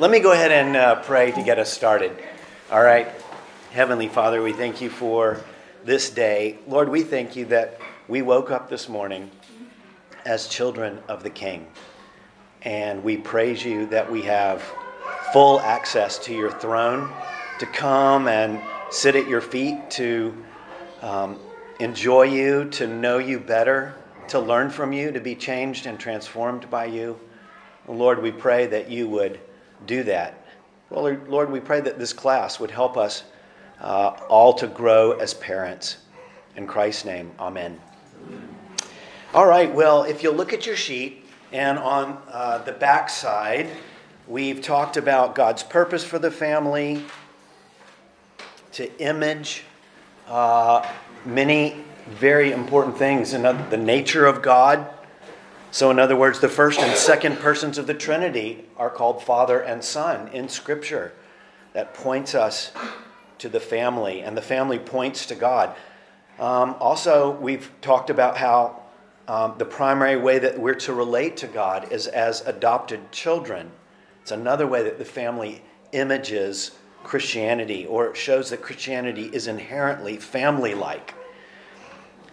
Let me go ahead and uh, pray to get us started. All right. Heavenly Father, we thank you for this day. Lord, we thank you that we woke up this morning as children of the King. And we praise you that we have full access to your throne to come and sit at your feet, to um, enjoy you, to know you better, to learn from you, to be changed and transformed by you. Lord, we pray that you would do that. Well, Lord, we pray that this class would help us uh, all to grow as parents. In Christ's name, amen. All right, well, if you look at your sheet, and on uh, the back side, we've talked about God's purpose for the family, to image uh, many very important things in the nature of God. So, in other words, the first and second persons of the Trinity are called Father and Son in Scripture. That points us to the family, and the family points to God. Um, also, we've talked about how um, the primary way that we're to relate to God is as adopted children. It's another way that the family images Christianity or shows that Christianity is inherently family like.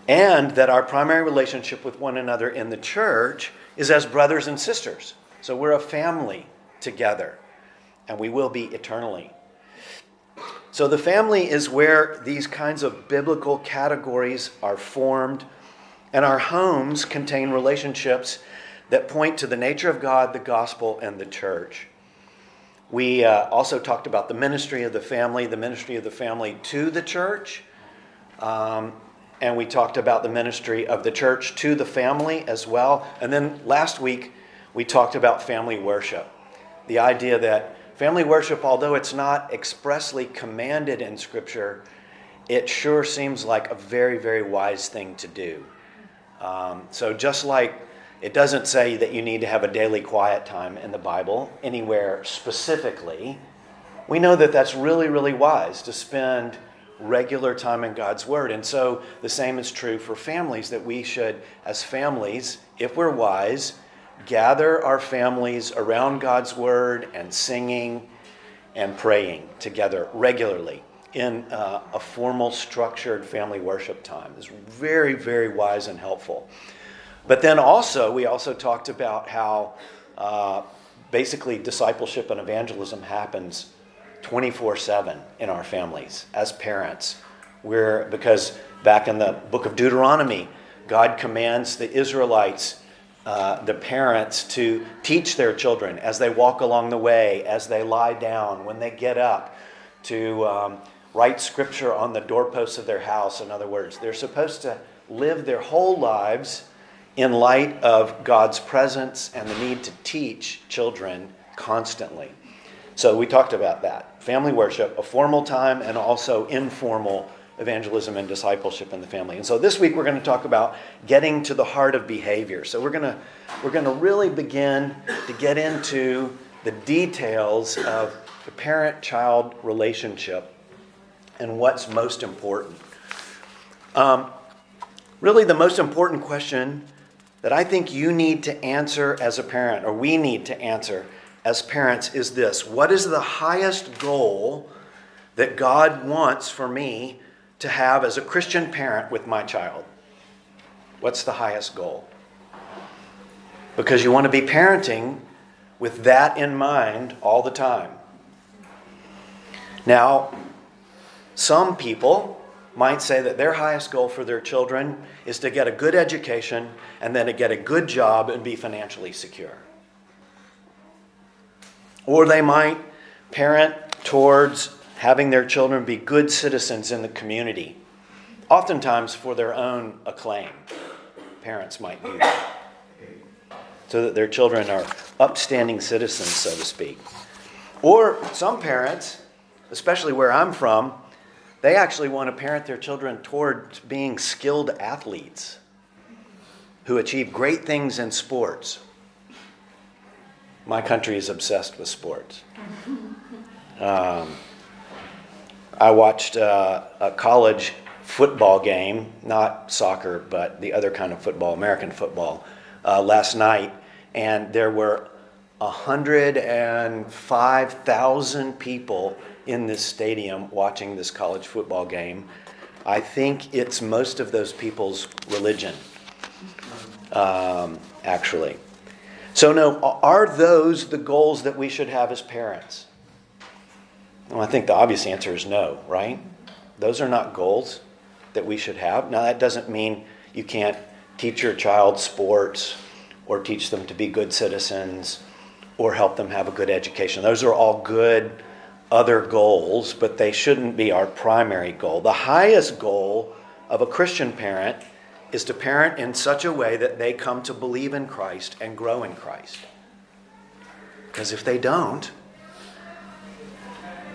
And that our primary relationship with one another in the church is as brothers and sisters. So we're a family together, and we will be eternally. So the family is where these kinds of biblical categories are formed, and our homes contain relationships that point to the nature of God, the gospel, and the church. We uh, also talked about the ministry of the family, the ministry of the family to the church. Um, and we talked about the ministry of the church to the family as well. And then last week, we talked about family worship. The idea that family worship, although it's not expressly commanded in Scripture, it sure seems like a very, very wise thing to do. Um, so, just like it doesn't say that you need to have a daily quiet time in the Bible anywhere specifically. We know that that's really, really wise to spend regular time in God's Word. And so the same is true for families that we should, as families, if we're wise, gather our families around God's Word and singing and praying together regularly in uh, a formal, structured family worship time. is very, very wise and helpful. But then also, we also talked about how uh, basically discipleship and evangelism happens 24 7 in our families as parents. We're, because back in the book of Deuteronomy, God commands the Israelites, uh, the parents, to teach their children as they walk along the way, as they lie down, when they get up, to um, write scripture on the doorposts of their house. In other words, they're supposed to live their whole lives in light of God's presence and the need to teach children constantly. So we talked about that family worship, a formal time, and also informal evangelism and discipleship in the family. And so this week we're going to talk about getting to the heart of behavior. So we're going to we're going to really begin to get into the details of the parent-child relationship and what's most important. Um, really, the most important question that I think you need to answer as a parent, or we need to answer as parents, is this What is the highest goal that God wants for me to have as a Christian parent with my child? What's the highest goal? Because you want to be parenting with that in mind all the time. Now, some people might say that their highest goal for their children is to get a good education and then to get a good job and be financially secure. Or they might parent towards having their children be good citizens in the community, oftentimes for their own acclaim. Parents might do that. So that their children are upstanding citizens, so to speak. Or some parents, especially where I'm from, they actually want to parent their children toward being skilled athletes who achieve great things in sports. My country is obsessed with sports. Um, I watched uh, a college football game, not soccer, but the other kind of football, American football, uh, last night, and there were 105,000 people in this stadium watching this college football game. I think it's most of those people's religion, um, actually. So, no, are those the goals that we should have as parents? Well, I think the obvious answer is no, right? Those are not goals that we should have. Now, that doesn't mean you can't teach your child sports or teach them to be good citizens or help them have a good education. Those are all good other goals, but they shouldn't be our primary goal. The highest goal of a Christian parent is to parent in such a way that they come to believe in Christ and grow in Christ. Because if they don't,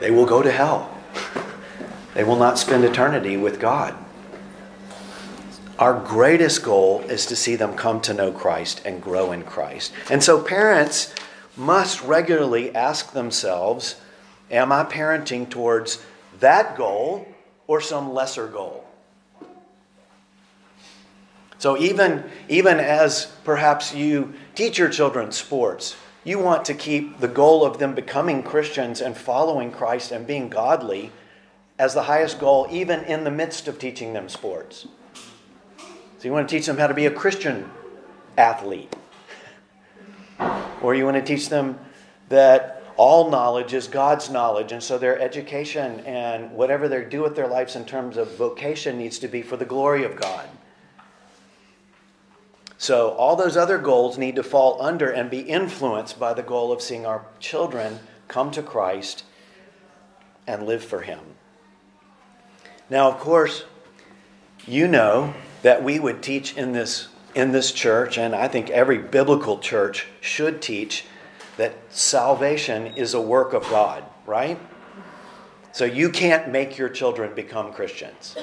they will go to hell. They will not spend eternity with God. Our greatest goal is to see them come to know Christ and grow in Christ. And so parents must regularly ask themselves Am I parenting towards that goal or some lesser goal? So even, even as perhaps you teach your children sports, you want to keep the goal of them becoming Christians and following Christ and being godly as the highest goal, even in the midst of teaching them sports. So you want to teach them how to be a Christian athlete. Or you want to teach them that all knowledge is God's knowledge, and so their education and whatever they do with their lives in terms of vocation needs to be for the glory of God. So all those other goals need to fall under and be influenced by the goal of seeing our children come to Christ and live for Him. Now, of course, you know that we would teach in this in this church and I think every biblical church should teach that salvation is a work of God, right? So you can't make your children become Christians.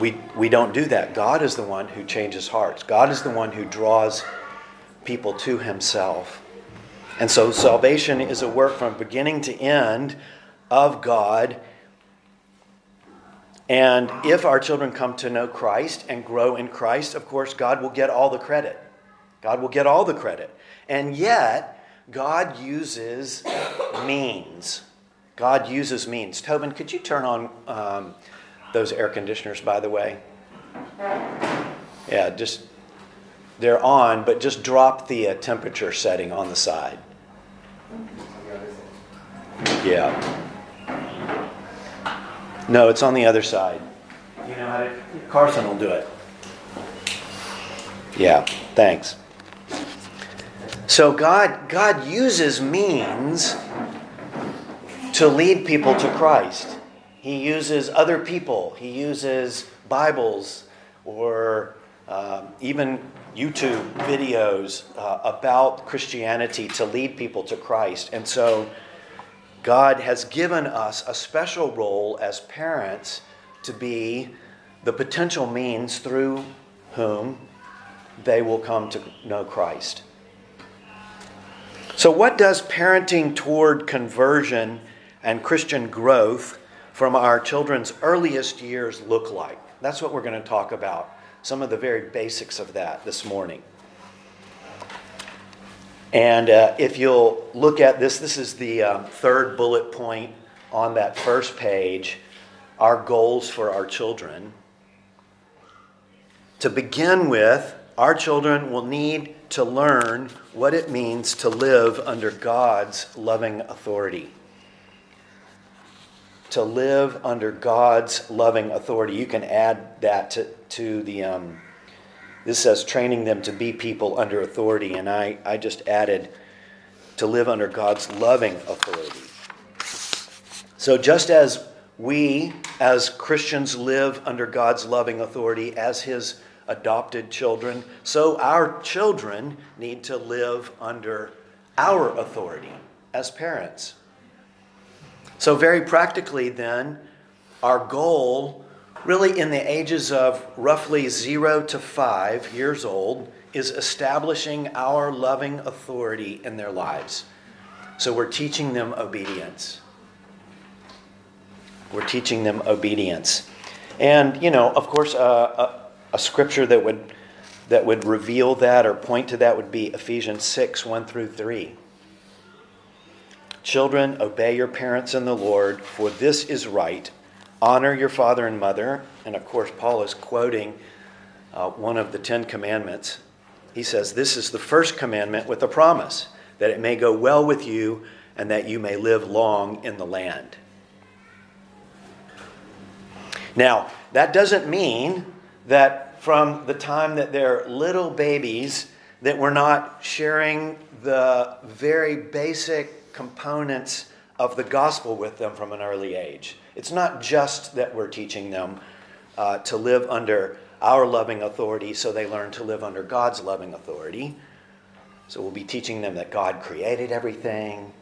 We, we don't do that. God is the one who changes hearts. God is the one who draws people to himself. And so salvation is a work from beginning to end of God and if our children come to know Christ and grow in Christ, of course, God will get all the credit. God will get all the credit. And yet, God uses means. God uses means. Tobin, could you turn on um, those air conditioners, by the way? Yeah, just, they're on, but just drop the uh, temperature setting on the side. Yeah. No, it's on the other side. You know how to? Carson will do it. Yeah, thanks. So God, God uses means to lead people to Christ. He uses other people. He uses Bibles or uh, even YouTube videos uh, about Christianity to lead people to Christ. And so God has given us a special role as parents to be the potential means through whom they will come to know Christ. So, what does parenting toward conversion and Christian growth from our children's earliest years look like? That's what we're going to talk about, some of the very basics of that this morning. And uh, if you'll look at this, this is the um, third bullet point on that first page our goals for our children. To begin with, our children will need to learn what it means to live under God's loving authority. To live under God's loving authority. You can add that to, to the. Um, this says training them to be people under authority, and I, I just added to live under God's loving authority. So, just as we as Christians live under God's loving authority as His adopted children, so our children need to live under our authority as parents. So, very practically, then, our goal really in the ages of roughly zero to five years old, is establishing our loving authority in their lives. So we're teaching them obedience. We're teaching them obedience. And, you know, of course, uh, a, a scripture that would that would reveal that or point to that would be Ephesians 6 1 through 3. Children, obey your parents in the Lord, for this is right. Honor your father and mother. And of course, Paul is quoting uh, one of the Ten Commandments. He says, This is the first commandment with a promise that it may go well with you and that you may live long in the land. Now, that doesn't mean that from the time that they're little babies, that we're not sharing the very basic components of the gospel with them from an early age. It's not just that we're teaching them uh, to live under our loving authority so they learn to live under God's loving authority. So we'll be teaching them that God created everything.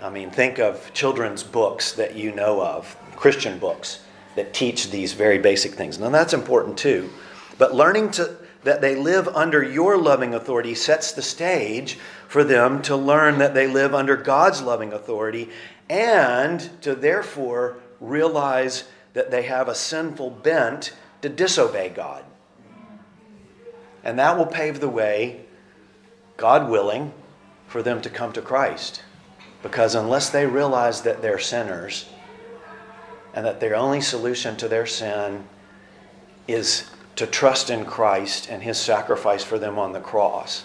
I mean, think of children's books that you know of, Christian books that teach these very basic things. Now, that's important too. But learning to, that they live under your loving authority sets the stage for them to learn that they live under God's loving authority and to therefore realize that they have a sinful bent to disobey God. And that will pave the way, God willing, for them to come to Christ. Because unless they realize that they're sinners and that their only solution to their sin is to trust in Christ and his sacrifice for them on the cross,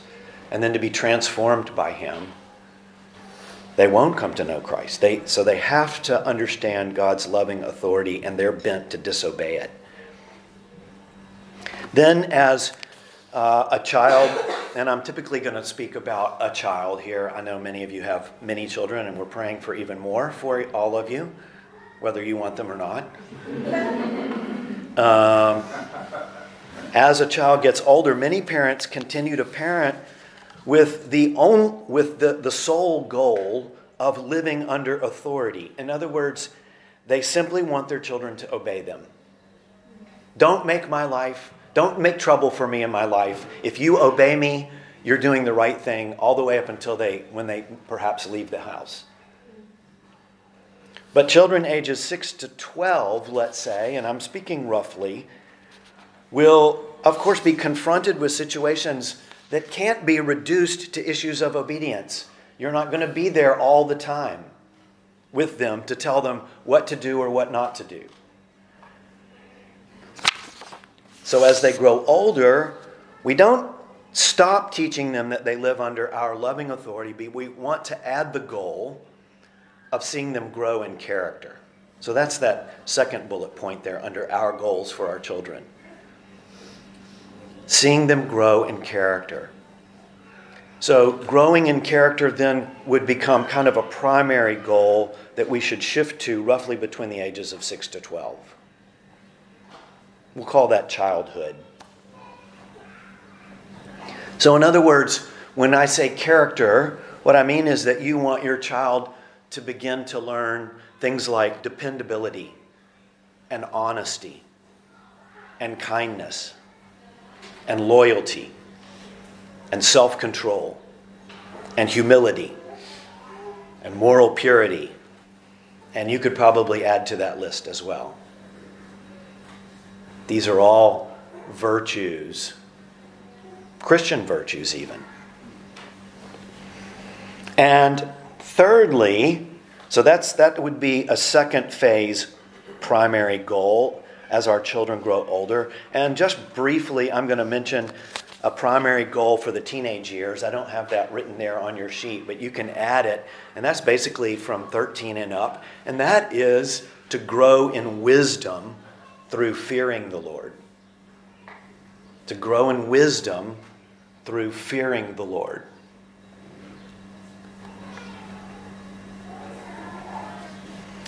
and then to be transformed by him, they won't come to know Christ. They, so they have to understand God's loving authority and they're bent to disobey it. Then, as uh, a child, and I'm typically going to speak about a child here. I know many of you have many children, and we're praying for even more for all of you, whether you want them or not. Um, as a child gets older, many parents continue to parent with the, own, with the, the sole goal of living under authority. In other words, they simply want their children to obey them. Don't make my life don't make trouble for me in my life. If you obey me, you're doing the right thing all the way up until they when they perhaps leave the house. But children ages 6 to 12, let's say, and I'm speaking roughly, will of course be confronted with situations that can't be reduced to issues of obedience. You're not going to be there all the time with them to tell them what to do or what not to do. So as they grow older, we don't stop teaching them that they live under our loving authority, but we want to add the goal of seeing them grow in character. So that's that second bullet point there under our goals for our children. Seeing them grow in character. So, growing in character then would become kind of a primary goal that we should shift to roughly between the ages of 6 to 12. We'll call that childhood. So, in other words, when I say character, what I mean is that you want your child to begin to learn things like dependability and honesty and kindness and loyalty and self control and humility and moral purity. And you could probably add to that list as well. These are all virtues, Christian virtues, even. And thirdly, so that's that would be a second phase primary goal as our children grow older. And just briefly, I'm going to mention a primary goal for the teenage years. I don't have that written there on your sheet, but you can add it. And that's basically from 13 and up. And that is to grow in wisdom through fearing the Lord, to grow in wisdom through fearing the Lord.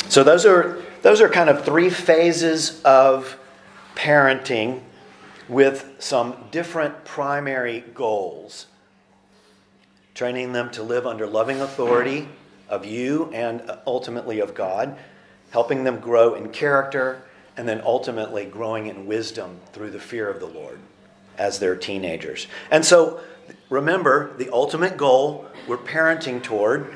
So those are those are kind of three phases of parenting with some different primary goals. Training them to live under loving authority of you and uh, ultimately of God, helping them grow in character, and then ultimately growing in wisdom through the fear of the Lord as they're teenagers. And so remember, the ultimate goal we're parenting toward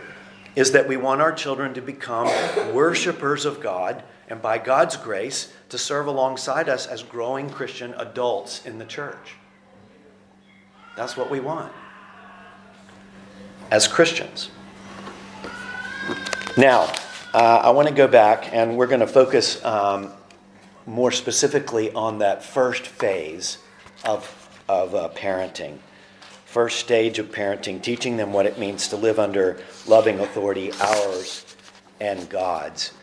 is that we want our children to become worshipers of God and by God's grace to serve alongside us as growing Christian adults in the church. That's what we want as Christians. Now, uh, I want to go back and we're going to focus um, more specifically on that first phase of, of uh, parenting. First stage of parenting, teaching them what it means to live under loving authority, ours and God's.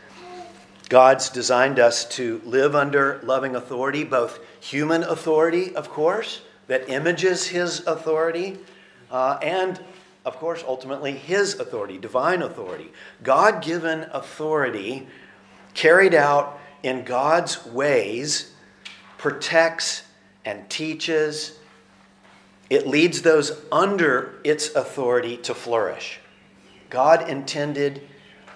God's designed us to live under loving authority, both human authority, of course, that images his authority, uh, and, of course, ultimately his authority, divine authority. God given authority carried out in God's ways protects and teaches. It leads those under its authority to flourish. God intended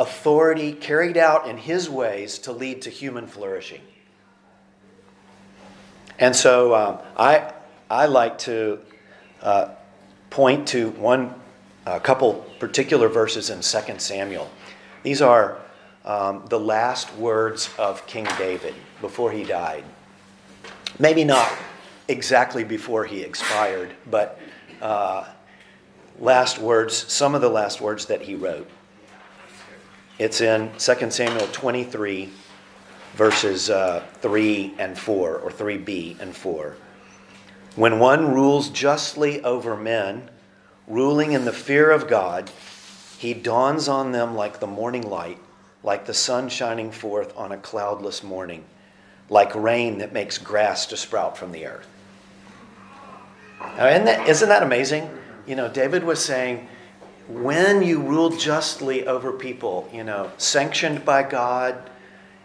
authority carried out in his ways to lead to human flourishing. And so um, I, I like to uh, point to one, a couple particular verses in 2 Samuel. These are um, the last words of King David before he died. Maybe not exactly before he expired, but uh, last words, some of the last words that he wrote. It's in 2 Samuel 23, verses uh, 3 and 4, or 3b and 4. When one rules justly over men, ruling in the fear of God, he dawns on them like the morning light, like the sun shining forth on a cloudless morning, like rain that makes grass to sprout from the earth. Now, isn't that, isn't that amazing? You know, David was saying, when you rule justly over people, you know, sanctioned by God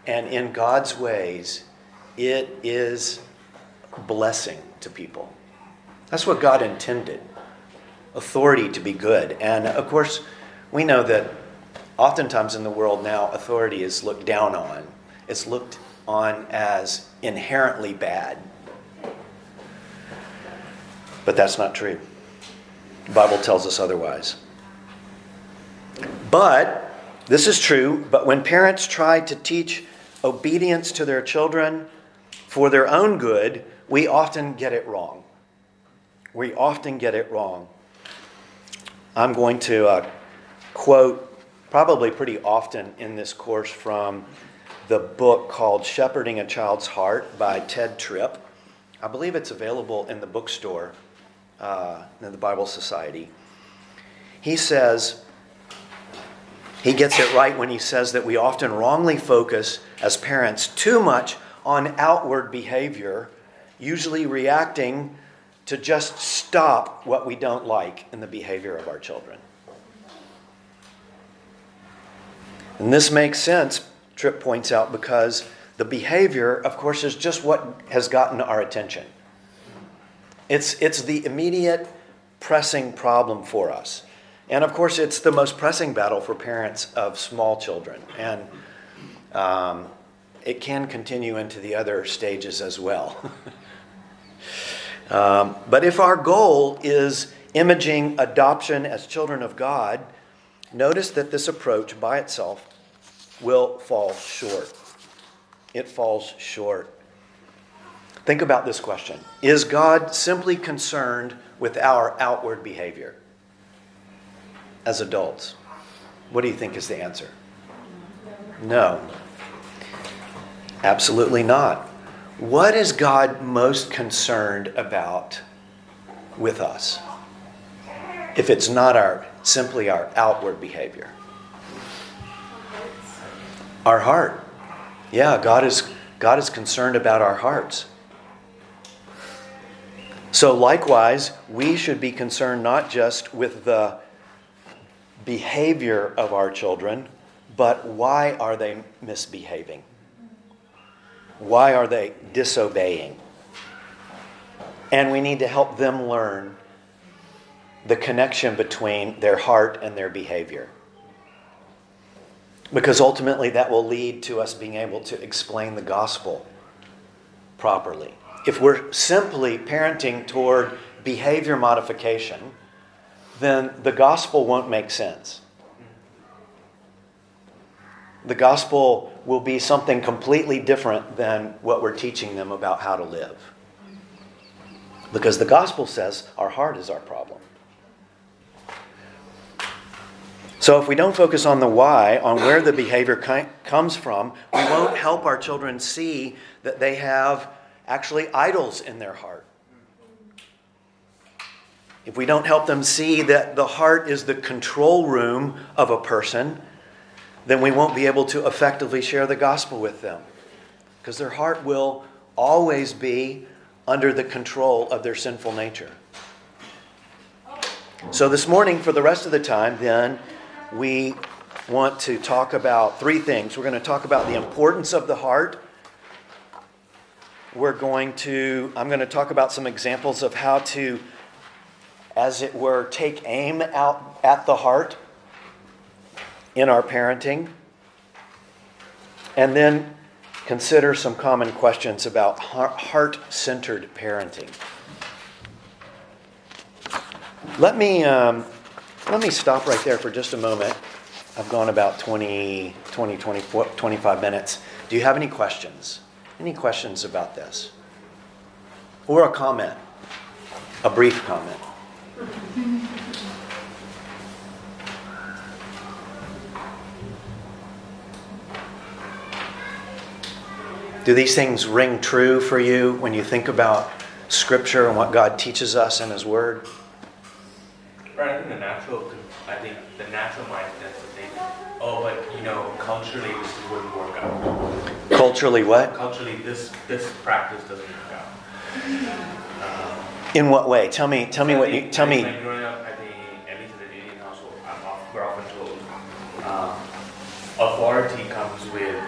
and in God's ways, it is blessing to people. That's what God intended authority to be good. And of course, we know that oftentimes in the world now, authority is looked down on, it's looked on as inherently bad. But that's not true. The Bible tells us otherwise. But, this is true, but when parents try to teach obedience to their children for their own good, we often get it wrong. We often get it wrong. I'm going to uh, quote probably pretty often in this course from the book called Shepherding a Child's Heart by Tedd Tripp. I believe it's available in the bookstore uh, in the Bible Society. He says, he gets it right when he says that we often wrongly focus as parents too much on outward behavior, usually reacting to just stop what we don't like in the behavior of our children. And this makes sense, Tripp points out, because the behavior, of course, is just what has gotten our attention. It's, it's the immediate pressing problem for us. And of course, it's the most pressing battle for parents of small children. And um, it can continue into the other stages as well. um, but if our goal is imaging adoption as children of God, notice that this approach by itself will fall short. It falls short. Think about this question Is God simply concerned with our outward behavior? as adults? What do you think is the answer? No. Absolutely not. What is God most concerned about with us? If it's not our simply our outward behavior. Our heart. Yeah, God is God is concerned about our hearts. So likewise, we should be concerned not just with the behavior of our children, but why are they misbehaving? Why are they disobeying? And we need to help them learn the connection between their heart and their behavior. Because ultimately, that will lead to us being able to explain the gospel properly. If we're simply parenting toward behavior modification, then the gospel won't make sense. The gospel will be something completely different than what we're teaching them about how to live. Because the gospel says our heart is our problem. So if we don't focus on the why, on where the behavior comes from, we won't help our children see that they have actually idols in their heart. If we don't help them see that the heart is the control room of a person, then we won't be able to effectively share the gospel with them. Because their heart will always be under the control of their sinful nature. So, this morning, for the rest of the time, then, we want to talk about three things. We're going to talk about the importance of the heart. We're going to, I'm going to talk about some examples of how to, as it were, take aim out at the heart in our parenting. And then consider some common questions about heart centered parenting. Let me um, let me stop right there for just a moment. I've gone about 20, 20, 24, 25 minutes. Do you have any questions? Any questions about this? Or a comment? A brief comment? Do these things ring true for you when you think about Scripture and what God teaches us in His Word? Right, I think the natural, I think the natural mind tends to think, oh, but you know, culturally this wouldn't work out. Culturally, what? Culturally, this this practice doesn't work out. Um, in what way? Tell me. Tell me what you. Tell me. Like growing up, I think at least in the Indian household, we're often told um, authority comes with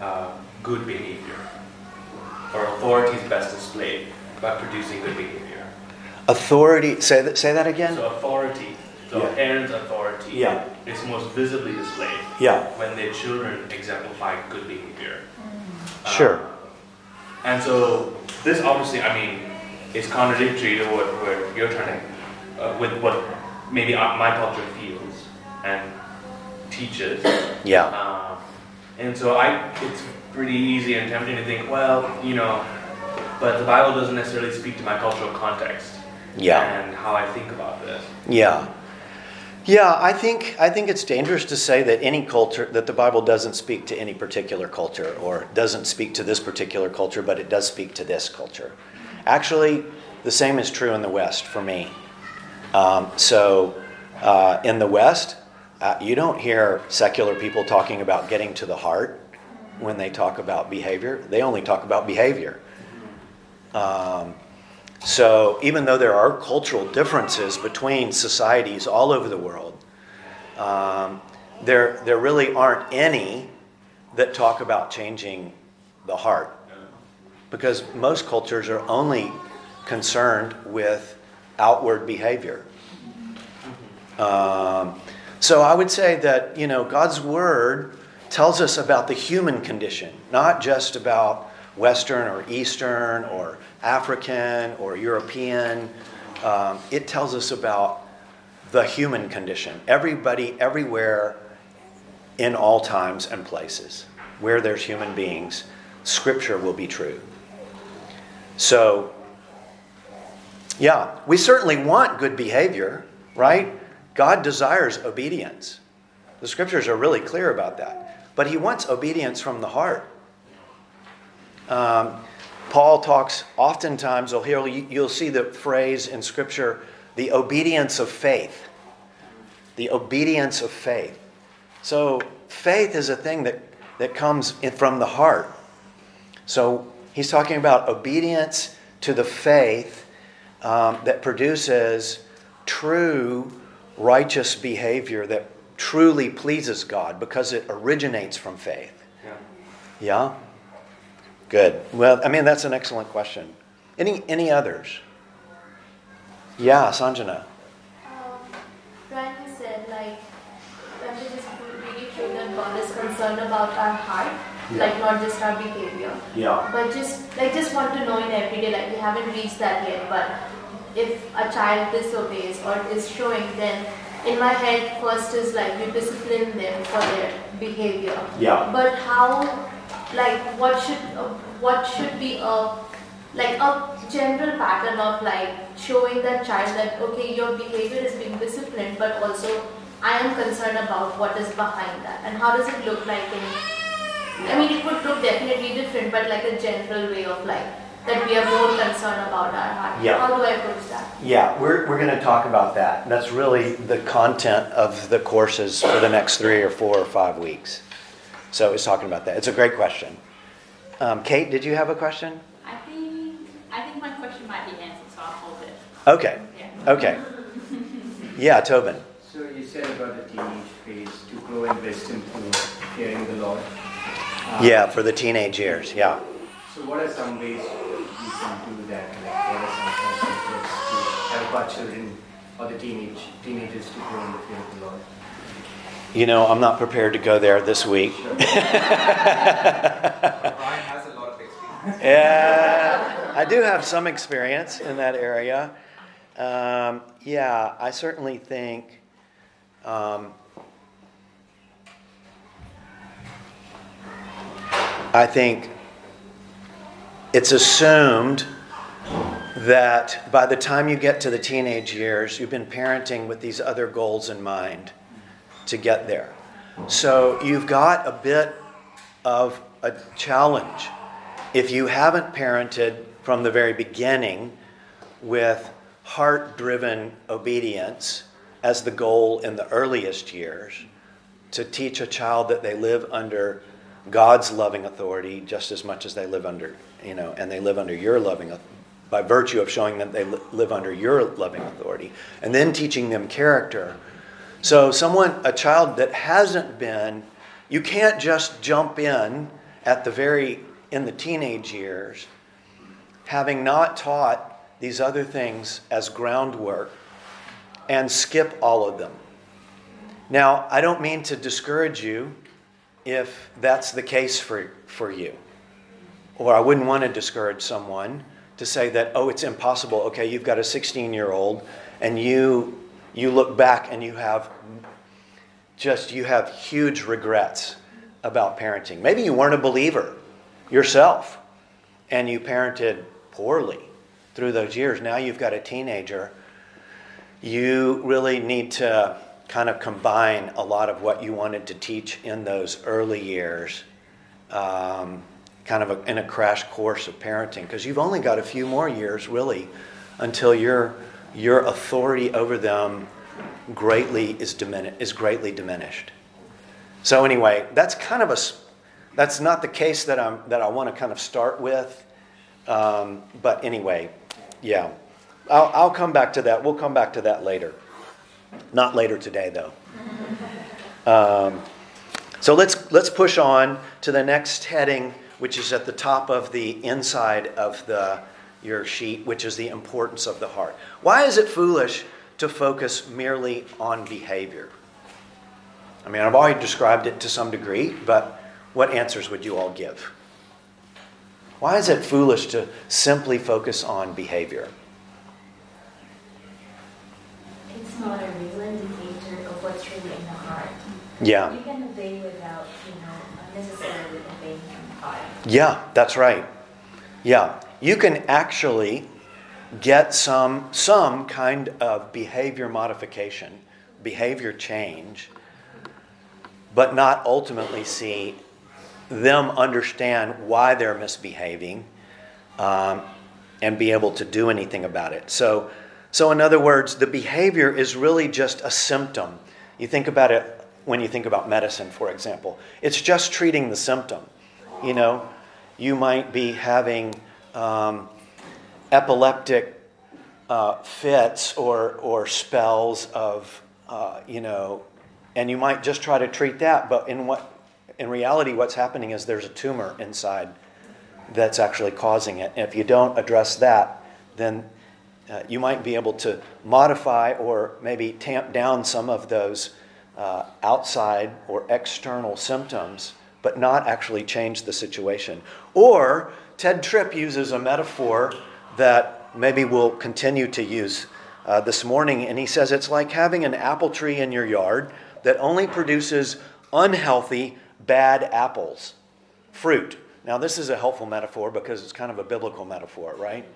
uh, good behavior, or authority is best displayed by producing good behavior. Authority, say that, say that again? So authority, so yeah. parents' authority yeah. is most visibly displayed yeah. when their children exemplify good behavior. Sure. Um, and so this obviously, I mean, is contradictory to what, what you're trying to, uh, with what maybe my culture feels and teaches. Yeah. Um, and so I, it's pretty easy and tempting to think, well, you know, but the Bible doesn't necessarily speak to my cultural context yeah. and how I think about this. Yeah. Yeah, I think I think it's dangerous to say that any culture that the Bible doesn't speak to any particular culture or doesn't speak to this particular culture, but it does speak to this culture. Actually, the same is true in the West for me. Um, so, uh, in the West, uh, you don't hear secular people talking about getting to the heart when they talk about behavior. They only talk about behavior. Um, so, even though there are cultural differences between societies all over the world, um, there, there really aren't any that talk about changing the heart. Because most cultures are only concerned with outward behavior. Um, so I would say that, you know, God's Word tells us about the human condition, not just about Western or Eastern or African or European. Um, it tells us about the human condition. Everybody, everywhere, in all times and places, where there's human beings, Scripture will be true. So, yeah, we certainly want good behavior, right? God desires obedience. The Scriptures are really clear about that. But He wants obedience from the heart. Um, Paul talks oftentimes, you'll, hear, you'll see the phrase in Scripture, the obedience of faith. The obedience of faith. So, faith is a thing that, that comes from the heart. So, he's talking about obedience to the faith um, that produces true righteous behavior that truly pleases God because it originates from faith. Yeah? yeah? Good. Well, I mean, that's an excellent question. Any, any others? Yeah, Sanjana. Um, Brian, you said, like, when we just really true that God is concerned about our heart, yeah. like not just our behavior. Yeah. But just, like, just want to know in everyday life, we haven't reached that yet, but if a child disobeys or is showing, then in my head, first is like you discipline them for their behavior. Yeah. But how like what should uh, what should be a like a general pattern of like showing that child that okay your behavior is being disciplined but also i am concerned about what is behind that and how does it look like in i mean it would look definitely different but like a general way of like that we are more concerned about our heart Yeah. how do i approach that Yeah, we're, we're going to talk about that. That's really the content of the courses for the next three or four or five weeks. So it's talking about that. It's a great question. Um, Kate, did you have a question? I think I think my question might be answered, so I'll hold it. Okay. Yeah. Okay. Yeah, Tobin. So you said about the teenage phase to grow in wisdom through fearing the Lord. Uh, Yeah, for the teenage years. Yeah. So what are some ways you can do that? Like what are some possible tips to help our children or the teenage teenagers to grow in the fear of the Lord? You know, I'm not prepared to go there this week. Brian has a lot of experience. Yeah, I do have some experience in that area. Um, yeah, I certainly think. Um, I think it's assumed that by the time you get to the teenage years, you've been parenting with these other goals in mind to get there. So you've got a bit of a challenge. If you haven't parented from the very beginning with heart driven obedience as the goal in the earliest years, to teach a child that they live under God's loving authority just as much as they live under, you know, and they live under your loving by virtue of showing them they live under your loving authority, and then teaching them character. So, someone, a child that hasn't been, you can't just jump in at the very, in the teenage years, having not taught these other things as groundwork and skip all of them. Now, I don't mean to discourage you if that's the case for, for you. Or I wouldn't want to discourage someone to say that, oh, it's impossible. Okay, you've got a 16 year old and you, you look back and you have just, you have huge regrets about parenting. Maybe you weren't a believer yourself and you parented poorly through those years. Now you've got a teenager. You really need to kind of combine a lot of what you wanted to teach in those early years, um, kind of a, in a crash course of parenting, because you've only got a few more years really until your your authority over them greatly is dimin- is greatly diminished. So anyway, that's kind of a that's not the case that I'm that I want to kind of start with, um, but anyway, yeah, I'll, I'll come back to that. We'll come back to that later. Not later today, though. Um, so let's let's push on to the next heading, which is at the top of the inside of the your sheet, which is the importance of the heart. Why is it foolish to focus merely on behavior? I mean, I've already described it to some degree, but what answers would you all give? Why is it foolish to simply focus on behavior? It's not a real indicator of what's really in the heart. Yeah. You can obey without, you know, unnecessarily obeying from the heart. Yeah, that's right. Yeah, you can actually get some some kind of behavior modification, behavior change, but not ultimately see them understand why they're misbehaving um, and be able to do anything about it. So, so in other words, the behavior is really just a symptom. You think about it when you think about medicine, for example. It's just treating the symptom. You know, you might be having um, epileptic uh, fits or, or spells of, uh, you know, and you might just try to treat that, but in what, in reality, what's happening is there's a tumor inside that's actually causing it. And if you don't address that, then uh, you might be able to modify or maybe tamp down some of those uh, outside or external symptoms, but not actually change the situation. Or Tedd Tripp uses a metaphor that maybe we'll continue to use uh, this morning, and he says it's like having an apple tree in your yard that only produces unhealthy, bad apples, fruit. Now, this is a helpful metaphor because it's kind of a biblical metaphor, right?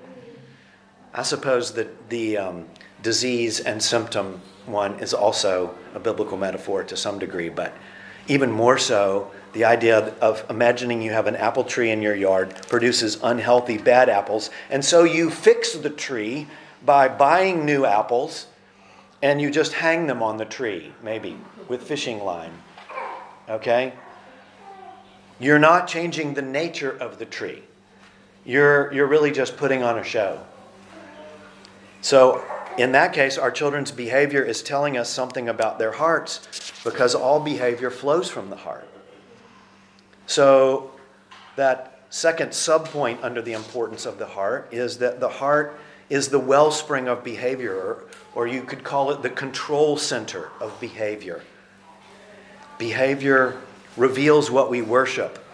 I suppose that the um, disease and symptom one is also a biblical metaphor to some degree, but even more so, the idea of imagining you have an apple tree in your yard produces unhealthy, bad apples, and so you fix the tree by buying new apples and you just hang them on the tree, maybe with fishing line. Okay? You're not changing the nature of the tree. You're, you're really just putting on a show. So, in that case, our children's behavior is telling us something about their hearts because all behavior flows from the heart. So, that second subpoint under the importance of the heart is that the heart is the wellspring of behavior, or, or you could call it the control center of behavior. Behavior reveals what we worship.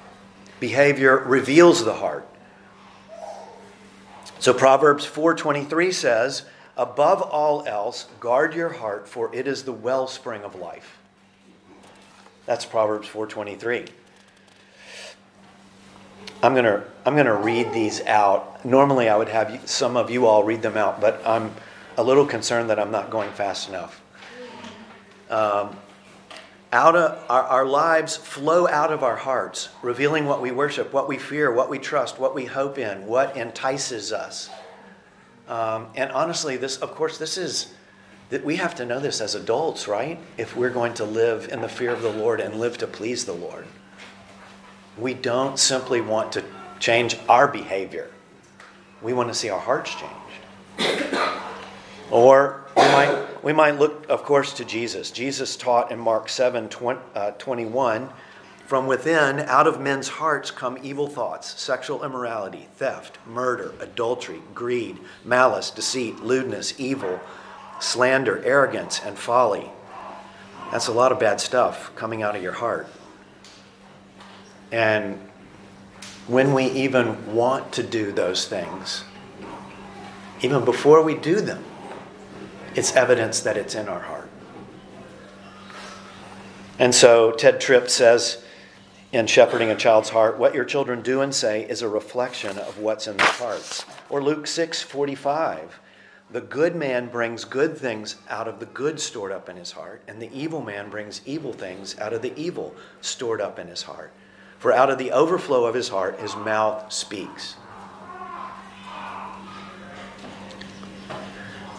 Behavior reveals the heart. So Proverbs 4:23 says, "Above all else, guard your heart, for it is the wellspring of life." That's Proverbs 4:23. I'm going to I'm going to read these out. Normally I would have some of you all read them out, but I'm a little concerned that I'm not going fast enough. Um, out of our, our lives flow out of our hearts, revealing what we worship, what we fear, what we trust, what we hope in, what entices us. Um, and honestly, this, of course, this is that we have to know this as adults, right? If we're going to live in the fear of the Lord and live to please the Lord. We don't simply want to change our behavior. We want to see our hearts changed. or we might we might look, of course, to Jesus. Jesus taught in Mark 7 20, uh, 21 From within, out of men's hearts come evil thoughts, sexual immorality, theft, murder, adultery, greed, malice, deceit, lewdness, evil, slander, arrogance, and folly. That's a lot of bad stuff coming out of your heart. And when we even want to do those things, even before we do them, it's evidence that it's in our heart. And so Tedd Tripp says in Shepherding a Child's Heart, what your children do and say is a reflection of what's in their hearts. Or Luke 6 45, the good man brings good things out of the good stored up in his heart, and the evil man brings evil things out of the evil stored up in his heart. For out of the overflow of his heart, his mouth speaks.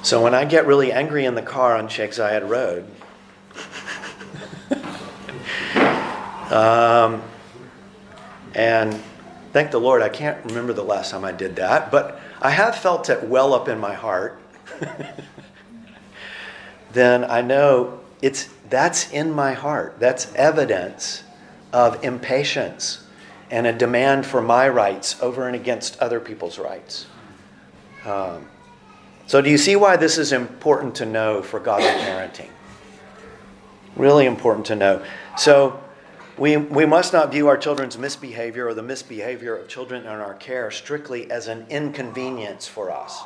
So when I get really angry in the car on Sheikh Road, um, and thank the Lord, I can't remember the last time I did that, but I have felt it well up in my heart. then I know it's that's in my heart. That's evidence of impatience and a demand for my rights over and against other people's rights. Um, so, do you see why this is important to know for godly parenting? Really important to know. So, we, we must not view our children's misbehavior or the misbehavior of children in our care strictly as an inconvenience for us.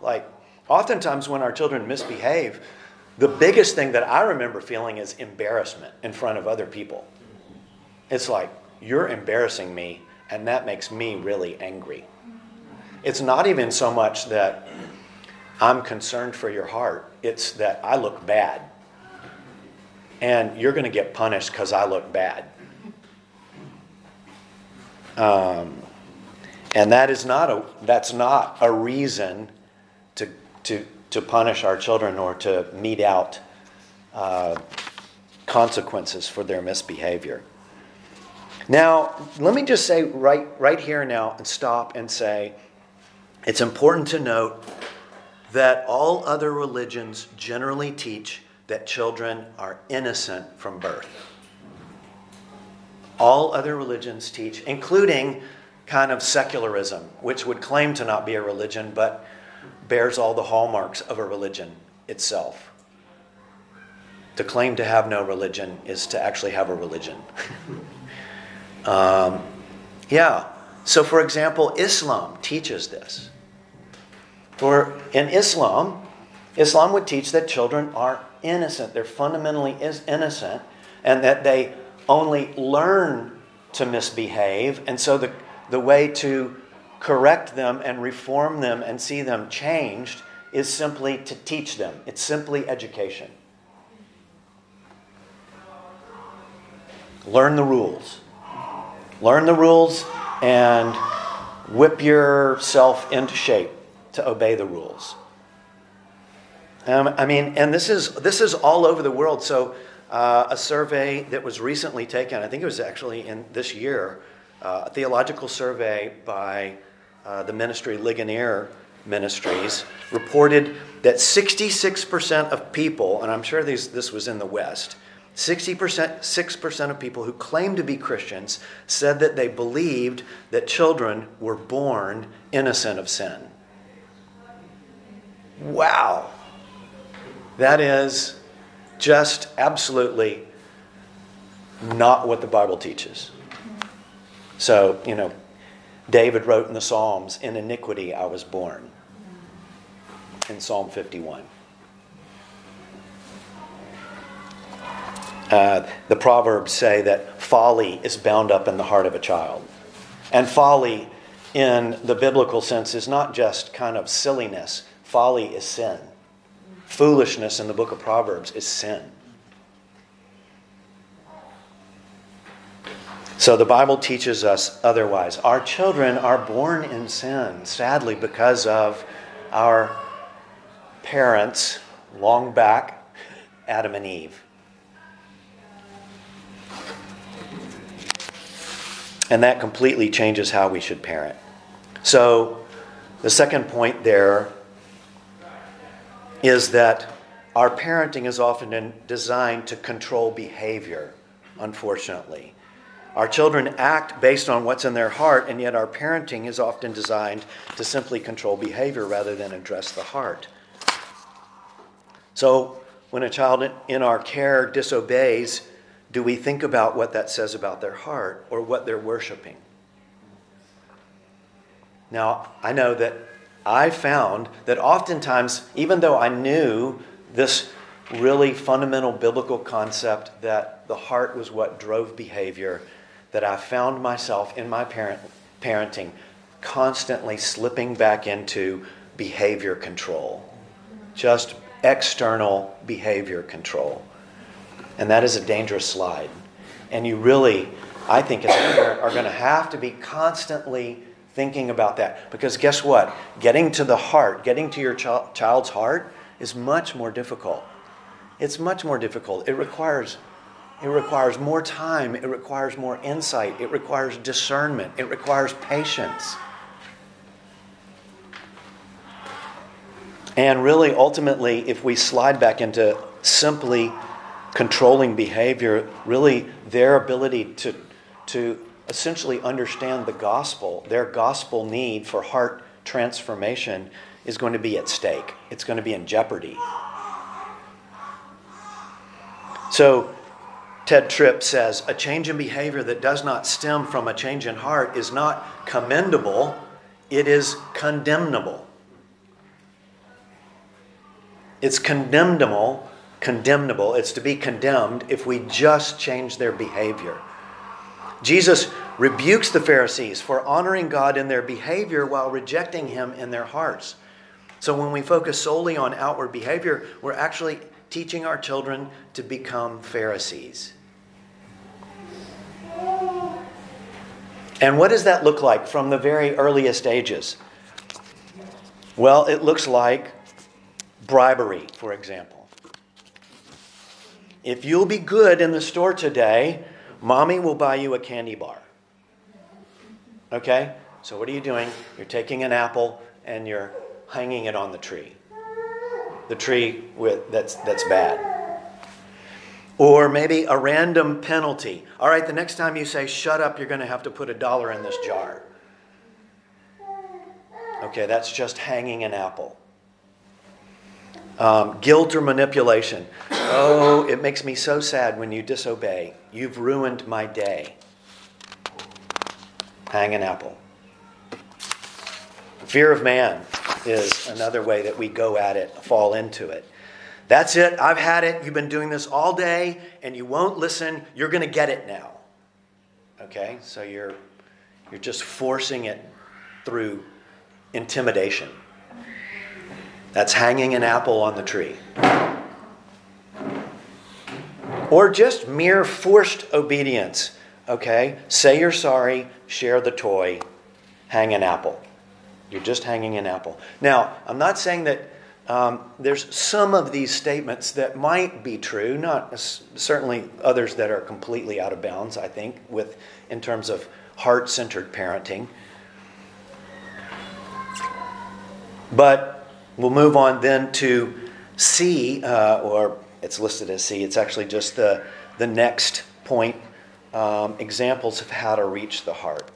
Like, oftentimes when our children misbehave, the biggest thing that I remember feeling is embarrassment in front of other people. It's like, you're embarrassing me, and that makes me really angry. It's not even so much that I'm concerned for your heart. It's that I look bad. And you're going to get punished because I look bad. Um, and that is not a, that's not a reason to, to, to punish our children or to mete out uh, consequences for their misbehavior. Now, let me just say right, right here now and stop and say it's important to note that all other religions generally teach that children are innocent from birth. All other religions teach, including kind of secularism, which would claim to not be a religion but bears all the hallmarks of a religion itself. To claim to have no religion is to actually have a religion. um, yeah. So, for example, Islam teaches this. For in Islam, Islam would teach that children are innocent. They're fundamentally is innocent and that they only learn to misbehave. And so the, the way to correct them and reform them and see them changed is simply to teach them. It's simply education. Learn the rules. Learn the rules and whip yourself into shape to obey the rules. Um, I mean, and this is this is all over the world. So, uh, a survey that was recently taken, I think it was actually in this year, uh, a theological survey by uh, the ministry Ligonier Ministries, reported that 66% of people, and I'm sure these, this was in the West, 60%, 6% of people who claimed to be Christians said that they believed that children were born innocent of sin. Wow. That is just absolutely not what the Bible teaches. So, you know, David wrote in the Psalms, In iniquity I was born, in Psalm 51. Uh, the Proverbs say that folly is bound up in the heart of a child. And folly, in the biblical sense, is not just kind of silliness, folly is sin. Foolishness in the book of Proverbs is sin. So the Bible teaches us otherwise. Our children are born in sin, sadly, because of our parents long back, Adam and Eve. And that completely changes how we should parent. So, the second point there is that our parenting is often designed to control behavior, unfortunately. Our children act based on what's in their heart, and yet our parenting is often designed to simply control behavior rather than address the heart. So, when a child in our care disobeys, do we think about what that says about their heart or what they're worshiping? Now, I know that I found that oftentimes, even though I knew this really fundamental biblical concept that the heart was what drove behavior, that I found myself in my parent, parenting constantly slipping back into behavior control, just external behavior control. And that is a dangerous slide. And you really, I think, as a parent, are going to have to be constantly thinking about that. Because guess what? Getting to the heart, getting to your ch- child's heart, is much more difficult. It's much more difficult. It requires it requires more time, it requires more insight, it requires discernment, it requires patience. And really, ultimately, if we slide back into simply controlling behavior, really their ability to, to essentially understand the gospel, their gospel need for heart transformation is going to be at stake. It's going to be in jeopardy. So, Tedd Tripp says a change in behavior that does not stem from a change in heart is not commendable, it is condemnable. It's condemnable, condemnable. It's to be condemned if we just change their behavior. Jesus rebukes the Pharisees for honoring God in their behavior while rejecting Him in their hearts. So when we focus solely on outward behavior, we're actually teaching our children to become Pharisees. And what does that look like from the very earliest ages? Well, it looks like bribery, for example. If you'll be good in the store today, mommy will buy you a candy bar. Okay? So, what are you doing? You're taking an apple and you're hanging it on the tree. The tree with, that's, that's bad. Or maybe a random penalty. All right, the next time you say shut up, you're going to have to put a dollar in this jar. Okay, that's just hanging an apple. Um, guilt or manipulation. Oh, it makes me so sad when you disobey. You've ruined my day. Hang an apple. Fear of man is another way that we go at it, fall into it. That's it. I've had it. You've been doing this all day and you won't listen. You're going to get it now. Okay? So you're you're just forcing it through intimidation. That's hanging an apple on the tree. Or just mere forced obedience. Okay? Say you're sorry, share the toy, hang an apple. You're just hanging an apple. Now, I'm not saying that um, there's some of these statements that might be true, not certainly others that are completely out of bounds, I think, with in terms of heart centered parenting. But we'll move on then to C, uh, or it's listed as C. It's actually just the, the next point um, examples of how to reach the heart.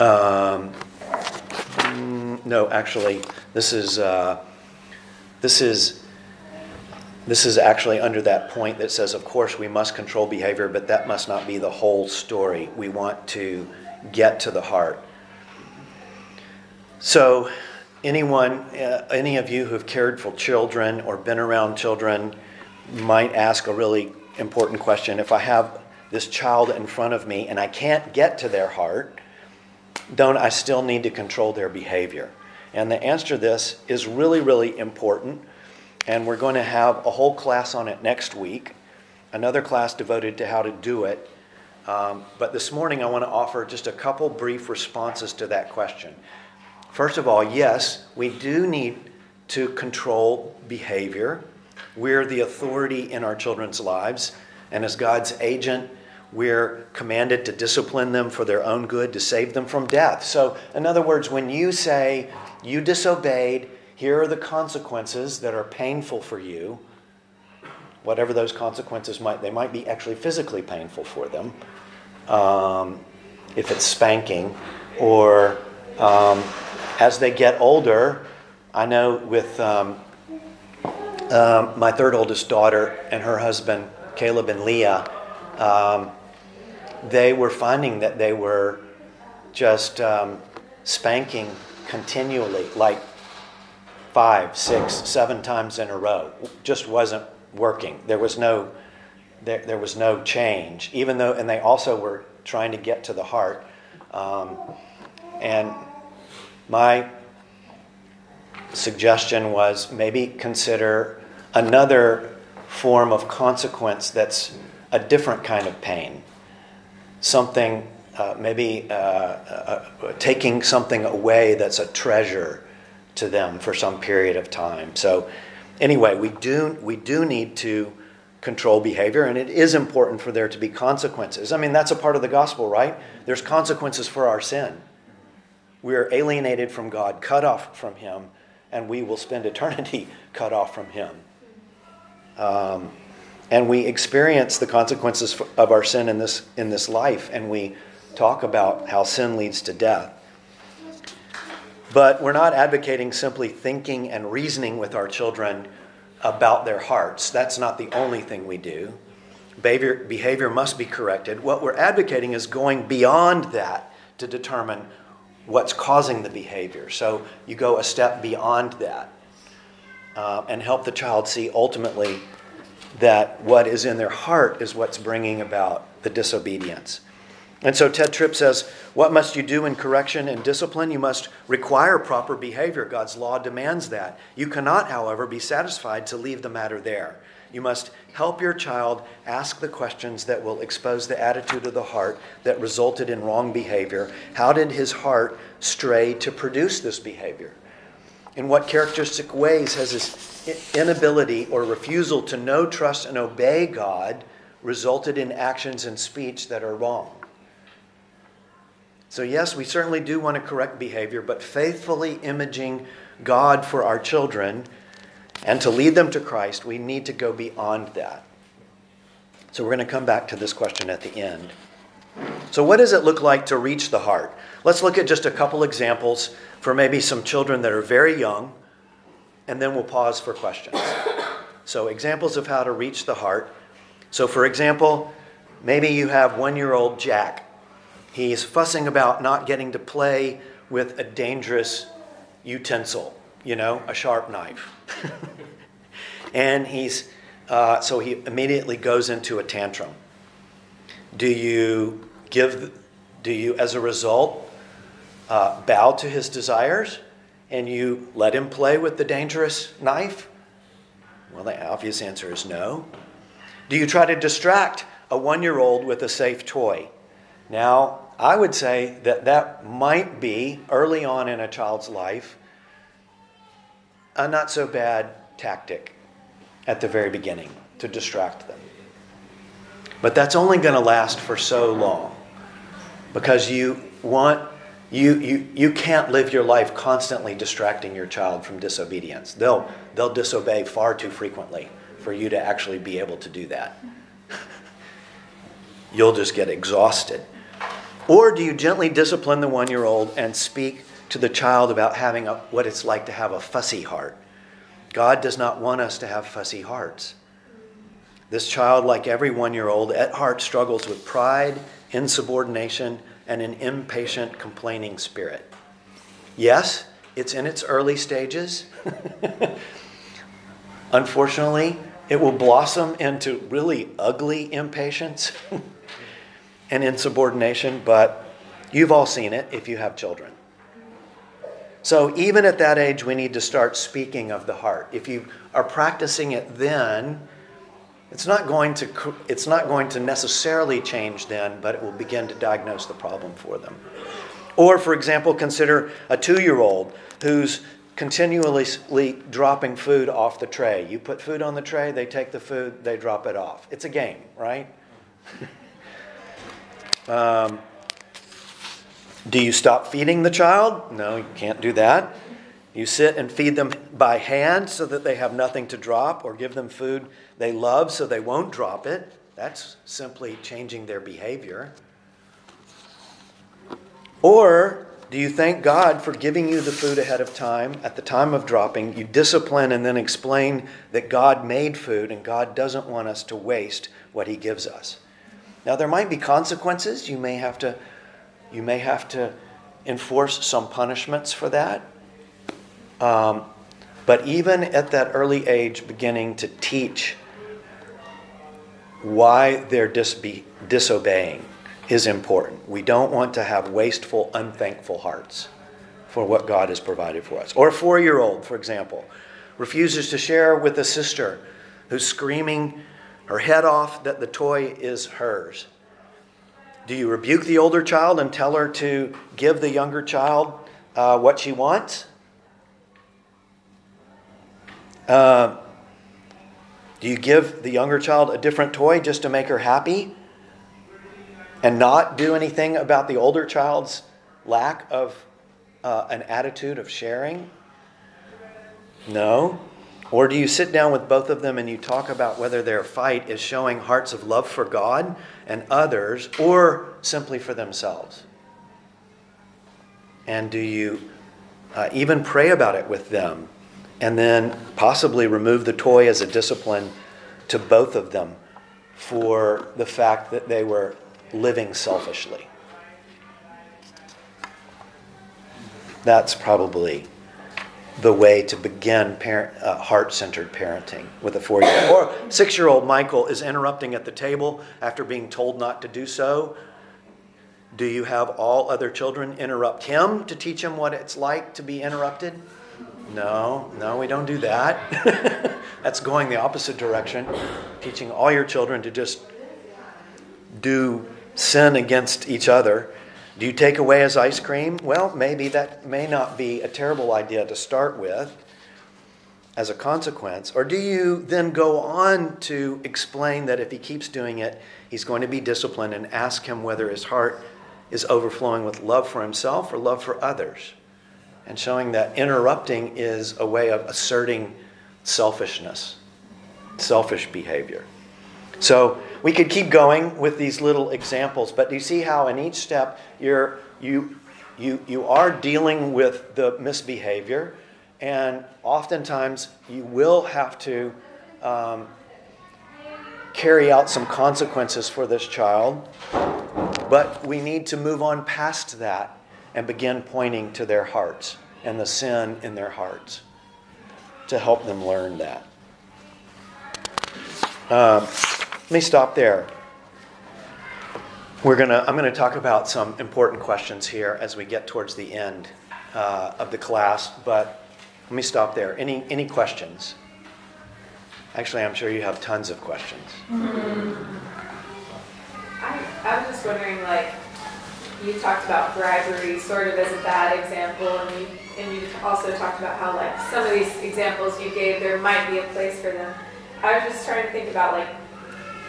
Um, mm, no, actually, this is uh, this is this is actually under that point that says, of course, we must control behavior, but that must not be the whole story. We want to get to the heart. So, anyone, uh, any of you who have cared for children or been around children might ask a really important question. If I have this child in front of me and I can't get to their heart, don't I still need to control their behavior? And the answer to this is really, really important and we're going to have a whole class on it next week, another class devoted to how to do it. Um, but this morning, I want to offer just a couple brief responses to that question. First of all, yes, we do need to control behavior. We're the authority in our children's lives, and as God's agent, we're commanded to discipline them for their own good, to save them from death. So, in other words, when you say you disobeyed, here are the consequences that are painful for you. Whatever those consequences might, they might be actually physically painful for them. Um, if it's spanking, or um, as they get older, I know with um, um my third oldest daughter and her husband, Caleb and Leah, um, they were finding that they were just um, spanking continually, like five, six, seven times in a row. Just wasn't working. There was no there, there was no change. Even though, and they also were trying to get to the heart. Um, and my suggestion was maybe consider another form of consequence that's a different kind of pain. Something, uh, maybe uh, uh, taking something away that's a treasure to them for some period of time. So, anyway, we do, we do need to control behavior, and it is important for there to be consequences. I mean, that's a part of the gospel, right? There's consequences for our sin. We are alienated from God, cut off from Him, and we will spend eternity cut off from Him. Um, and we experience the consequences of our sin in this, in this life, and we talk about how sin leads to death. But we're not advocating simply thinking and reasoning with our children about their hearts. That's not the only thing we do. Behavior, behavior must be corrected. What we're advocating is going beyond that to determine what's causing the behavior. So you go a step beyond that uh, and help the child see ultimately that what is in their heart is what's bringing about the disobedience. And so Tedd Tripp says, What must you do in correction and discipline? You must require proper behavior. God's law demands that. You cannot, however, be satisfied to leave the matter there. You must help your child ask the questions that will expose the attitude of the heart that resulted in wrong behavior. How did his heart stray to produce this behavior? In what characteristic ways has his inability or refusal to know, trust, and obey God resulted in actions and speech that are wrong? So, yes, we certainly do want to correct behavior, but faithfully imaging God for our children and to lead them to Christ, we need to go beyond that. So, we're going to come back to this question at the end. So, what does it look like to reach the heart? Let's look at just a couple examples for maybe some children that are very young, and then we'll pause for questions. So, examples of how to reach the heart. So, for example, maybe you have one year old Jack He's fussing about not getting to play with a dangerous utensil, you know, a sharp knife. and he's uh, so he immediately goes into a tantrum. Do you give, do you, as a result, uh, bow to his desires and you let him play with the dangerous knife? Well, the obvious answer is no. Do you try to distract a one year old with a safe toy? Now, I would say that that might be, early on in a child's life, a not so bad tactic at the very beginning to distract them. But that's only going to last for so long because you want you, you, you can't live your life constantly distracting your child from disobedience. They'll, they'll disobey far too frequently for you to actually be able to do that. You'll just get exhausted. Or do you gently discipline the one year old and speak to the child about having a, what it's like to have a fussy heart? God does not want us to have fussy hearts. This child, like every one year old, at heart struggles with pride, insubordination, and an impatient, complaining spirit. Yes, it's in its early stages. Unfortunately, it will blossom into really ugly impatience and insubordination, but you've all seen it if you have children. So, even at that age, we need to start speaking of the heart. If you are practicing it then, it's not going to, it's not going to necessarily change then, but it will begin to diagnose the problem for them. Or, for example, consider a two year old who's continually dropping food off the tray. You put food on the tray, they take the food, they drop it off. It's a game, right? um, do you stop feeding the child? No, you can't do that. You sit and feed them by hand so that they have nothing to drop, or give them food they love so they won't drop it. That's simply changing their behavior. Or do you thank God for giving you the food ahead of time? At the time of dropping, you discipline and then explain that God made food and God doesn't want us to waste what He gives us. Now, there might be consequences. You may have to, you may have to enforce some punishments for that. Um, but even at that early age, beginning to teach why they're disbe- disobeying is important. We don't want to have wasteful, unthankful hearts for what God has provided for us. Or a four year old, for example, refuses to share with a sister who's screaming her head off that the toy is hers. Do you rebuke the older child and tell her to give the younger child uh, what she wants? Uh, do you give the younger child a different toy just to make her happy and not do anything about the older child's lack of uh, an attitude of sharing? No. Or do you sit down with both of them and you talk about whether their fight is showing hearts of love for God and others or simply for themselves? And do you uh, even pray about it with them and then possibly remove the toy as a discipline to both of them for the fact that they were living selfishly. That's probably the way to begin parent, uh, heart-centered parenting with a four-year-old. Or six-year-old Michael is interrupting at the table after being told not to do so. Do you have all other children interrupt him to teach him what it's like to be interrupted? No, no, we don't do that. That's going the opposite direction. Teaching all your children to just do sin against each other. Do you take away his ice cream? Well, maybe that may not be a terrible idea to start with as a consequence. Or do you then go on to explain that if he keeps doing it, he's going to be disciplined and ask him whether his heart is overflowing with love for himself or love for others? and showing that interrupting is a way of asserting selfishness, selfish behavior. So we could keep going with these little examples, but do you see how in each step you're, you, you, you are dealing with the misbehavior, and oftentimes you will have to um, carry out some consequences for this child, but we need to move on past that and begin pointing to their hearts and the sin in their hearts to help them learn that. Um, let me stop there. We're gonna, I'm going to talk about some important questions here as we get towards the end uh, of the class, but let me stop there. Any, any questions? Actually, I'm sure you have tons of questions. I, I was just wondering, like, you talked about bribery sort of as a bad example, and you and you also talked about how like some of these examples you gave, there might be a place for them. I was just trying to think about like,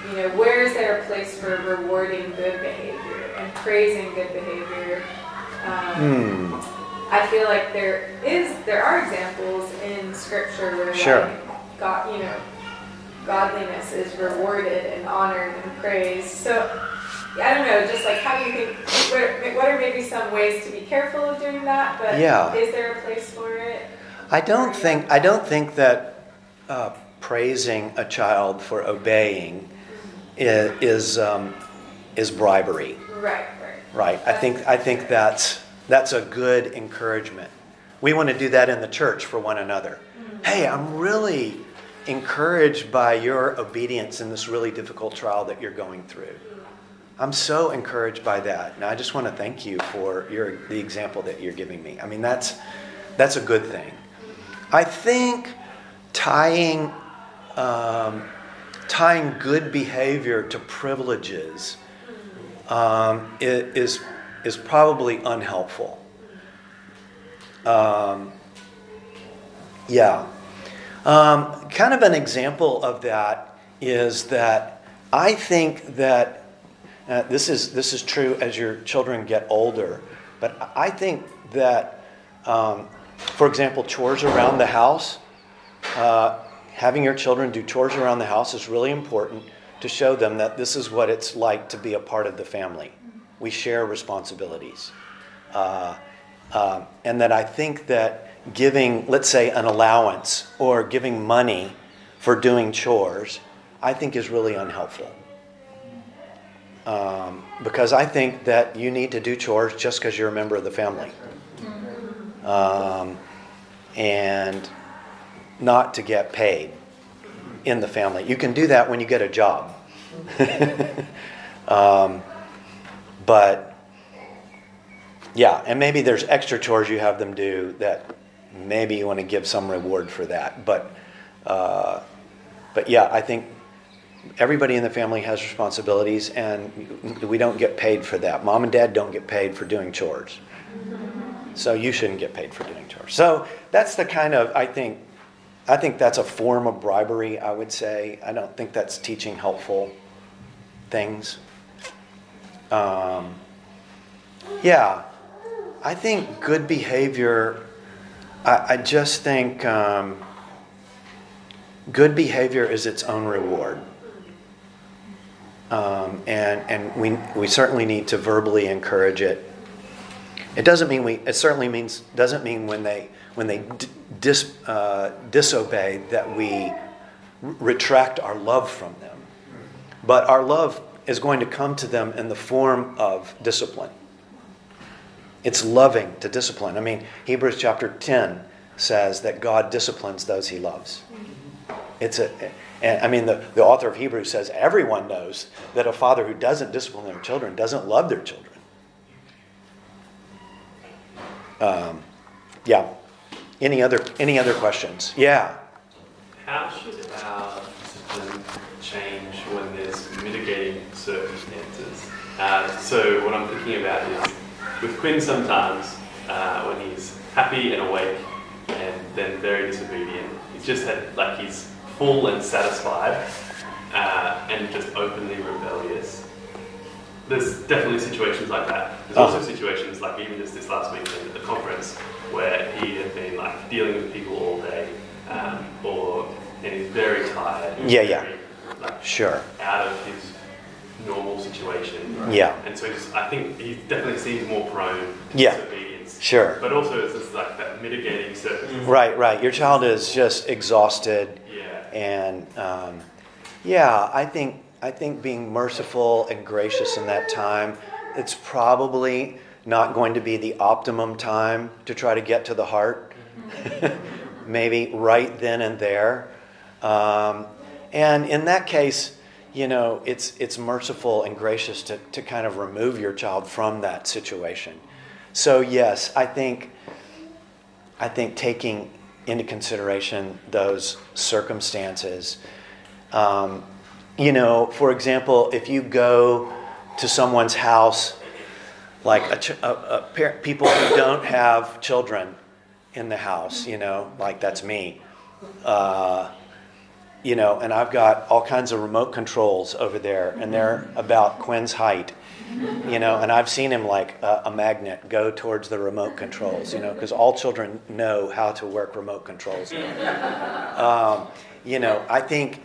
you know, where is there a place for rewarding good behavior and praising good behavior? Um, Hmm. I feel like there is there are examples in scripture where Sure. like God, you know, godliness is rewarded and honored and praised. So I don't know, just like how do you think? What, what are maybe some ways to be careful of doing that? But Yeah. is there a place for it? I don't think I don't think that uh, praising a child for obeying is is, um, is bribery, Right, right. right? I think I think that's that's a good encouragement. We want to do that in the church for one another. Hey, I'm really encouraged by your obedience in this really difficult trial that you're going through. I'm so encouraged by that, and I just want to thank you for your the example that you're giving me. I mean, that's that's a good thing. I think tying um, tying good behavior to privileges um, is is probably unhelpful. Um, yeah, um, kind of an example of that is that I think that uh, this is this is true as your children get older, but I think that, um, for example, chores around the house, uh, having your children do chores around the house is really important to show them that this is what it's like to be a part of the family. We share responsibilities, uh, um, and that I think that giving, let's say, an allowance or giving money for doing chores, I think is really unhelpful um, because I think that you need to do chores just because you're a member of the family. Um, and not to get paid in the family. You can do that when you get a job. um, but yeah, and maybe there's extra chores you have them do that maybe you want to give some reward for that. But uh, but yeah, I think everybody in the family has responsibilities, and we don't get paid for that. Mom and dad don't get paid for doing chores. So you shouldn't get paid for doing chores. So that's the kind of I think I think that's a form of bribery, I would say. I don't think that's teaching helpful things. Um, yeah, I think good behavior, I, I just think um, good behavior is its own reward. Um, and and we, we certainly need to verbally encourage it. It doesn't mean we. It certainly means doesn't mean when they when they dis, uh, disobey that we retract our love from them. But our love is going to come to them in the form of discipline. It's loving to discipline. I mean, Hebrews chapter 10 says that God disciplines those he loves. It's a, and I mean, the, the author of Hebrews says everyone knows that a father who doesn't discipline their children doesn't love their children. Um, yeah. Any other any other questions? Yeah. How should our discipline change when there's mitigating circumstances? Uh, so what I'm thinking about is with Quinn sometimes uh, when he's happy and awake and then very disobedient, he's just had like he's full and satisfied uh, and just openly rebellious. There's definitely situations like that. There's also Uh-huh. situations like even just this last weekend at the conference where he had been like dealing with people all day, um, or and he's very tired. Yeah, yeah. Like Sure. out of his normal situation. Yeah. And so just, I think he definitely seems more prone to Yeah. disobedience. Sure. But also it's just like that mitigating circumstance. Right, right. Your child is just exhausted, Yeah. and um, yeah, I think I think being merciful and gracious in that time, it's probably not going to be the optimum time to try to get to the heart. Maybe right then and there, um, And in that case, you know, it's, it's merciful and gracious to, to kind of remove your child from that situation. So, yes, I think, I think taking into consideration those circumstances, um, you know, for example, if you go to someone's house, like a, a, a people who don't have children in the house, you know, like that's me. Uh, you know, and I've got all kinds of remote controls over there, and they're about Quinn's height, you know, and I've seen him like a, a magnet go towards the remote controls, you know, because all children know how to work remote controls. Um, you know, I think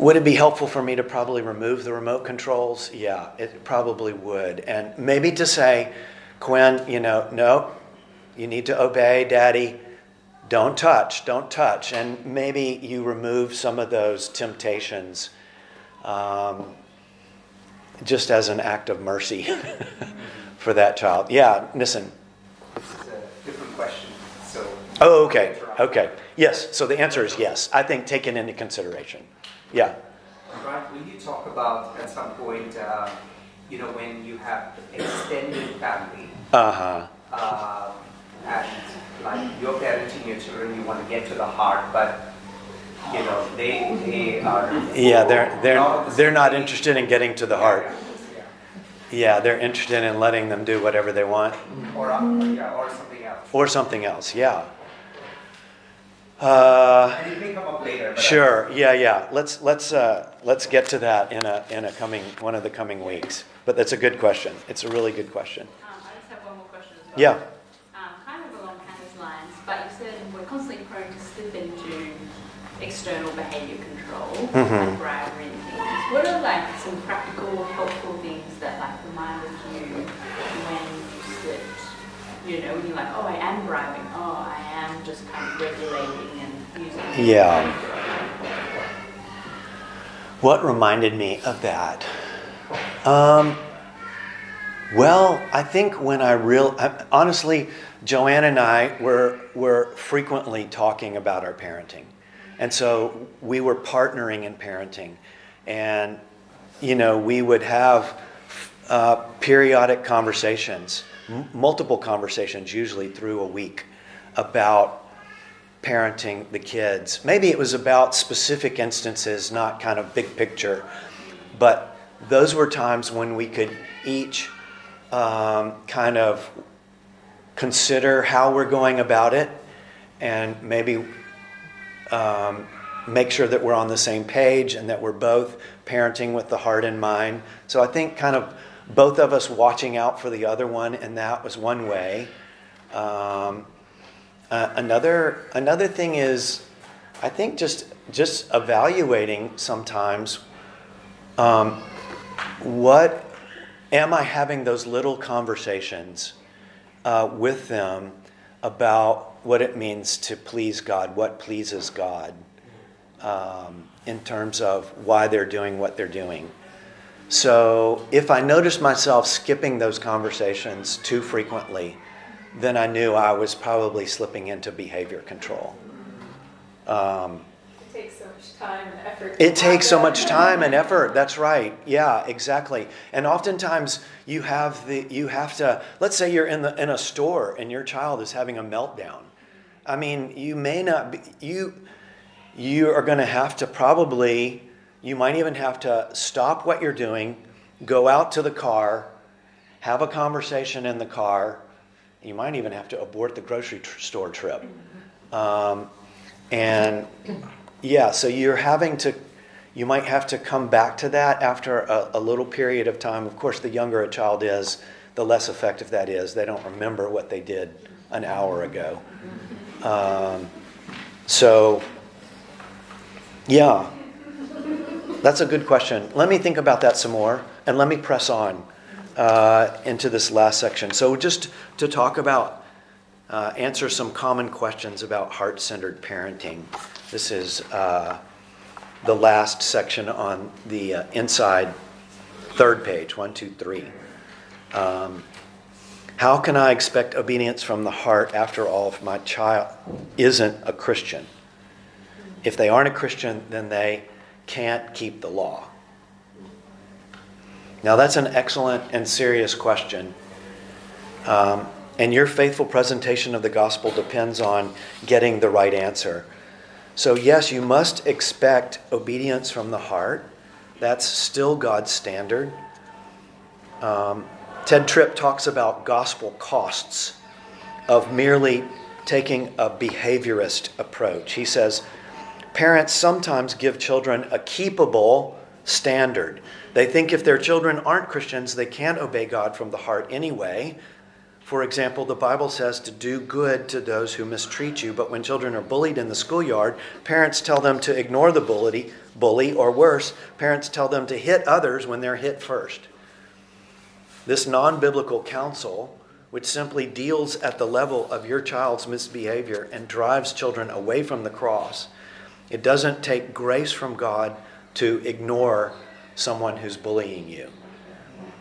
would it be helpful for me to probably remove the remote controls? Yeah, it probably would. And maybe to say, Quinn, you know, no, you need to obey daddy. Don't touch, don't touch. And maybe you remove some of those temptations um, just as an act of mercy for that child. Yeah, listen. This is a different question. So. Oh, okay, okay. Yes, so the answer is yes. I think taken into consideration. Yeah. Brian, will you talk about at some point, uh, you know, when you have extended family, Uh-huh. uh, and like you're parenting your children, you want to get to the heart, but you know, they they are. Yeah, they're they're not the they're not interested in getting to the heart. Yeah. Yeah, they're interested in letting them do whatever they want Or uh, yeah, or something else. or something else. Yeah. Uh, And it may come up later. But sure. Yeah, yeah. Let's let's uh, let's get to that in a in a coming one of the coming weeks. But that's a good question. It's a really good question. Um, I just have one more question as well. Yeah. Um, kind of along Hannah's lines, but you said we're constantly prone to slip into external behaviour control, Mhm. like bribery and things. What are like some practical, helpful things that like reminded you when you slipped? You know, you're like, oh, I am bribing. Oh, I am just kind of regulating and using. Yeah. What reminded me of that? Um, well, I think when I real I- honestly, Joanne and I were were frequently talking about our parenting, and so we were partnering in parenting, and you know we would have uh, periodic conversations, multiple conversations, usually through a week, about parenting the kids. Maybe it was about specific instances, not kind of big picture, but those were times when we could each um, kind of consider how we're going about it and maybe um, make sure that we're on the same page and that we're both parenting with the heart in mind. So I think kind of both of us watching out for the other one, and that was one way. Um, uh, another another thing is, I think just just evaluating sometimes. Um, what am I having those little conversations uh, with them about what it means to please God, what pleases God, um, in terms of why they're doing what they're doing. So if I noticed myself skipping those conversations too frequently, then I knew I was probably slipping into behavior control. Um, It takes so much time and effort. it takes so much time and effort. That's right. Yeah, exactly. And oftentimes you have the you have to. Let's say you're in the in a store and your child is having a meltdown. I mean, you may not be you. You are going to have to probably. You might even have to stop what you're doing, go out to the car, have a conversation in the car. You might even have to abort the grocery tr- store trip. Um, and yeah, so you're having to, you might have to come back to that after a, a little period of time. Of course, the younger a child is, the less effective that is. They don't remember what they did an hour ago. Um, so, yeah, that's a good question. Let me think about that some more and let me press on uh, into this last section. So, just to talk about uh, answer some common questions about heart centered parenting. This is uh, the last section on the uh, inside third page one, two, three. Um, how can I expect obedience from the heart after all if my child isn't a Christian? if they aren't a Christian, then they can't keep the law. Now, that's an excellent and serious question. Um, and your faithful presentation of the gospel depends on getting the right answer. So, yes, you must expect obedience from the heart. That's still God's standard. Um, Tedd Tripp talks about gospel costs of merely taking a behaviorist approach. He says, Parents sometimes give children a keepable standard. They think if their children aren't Christians, they can't obey God from the heart anyway. For example, the Bible says to do good to those who mistreat you, but when children are bullied in the schoolyard, parents tell them to ignore the bully, bully or worse, parents tell them to hit others when they're hit first. This non biblical counsel, which simply deals at the level of your child's misbehavior and drives children away from the cross, it doesn't take grace from God to ignore someone who's bullying you.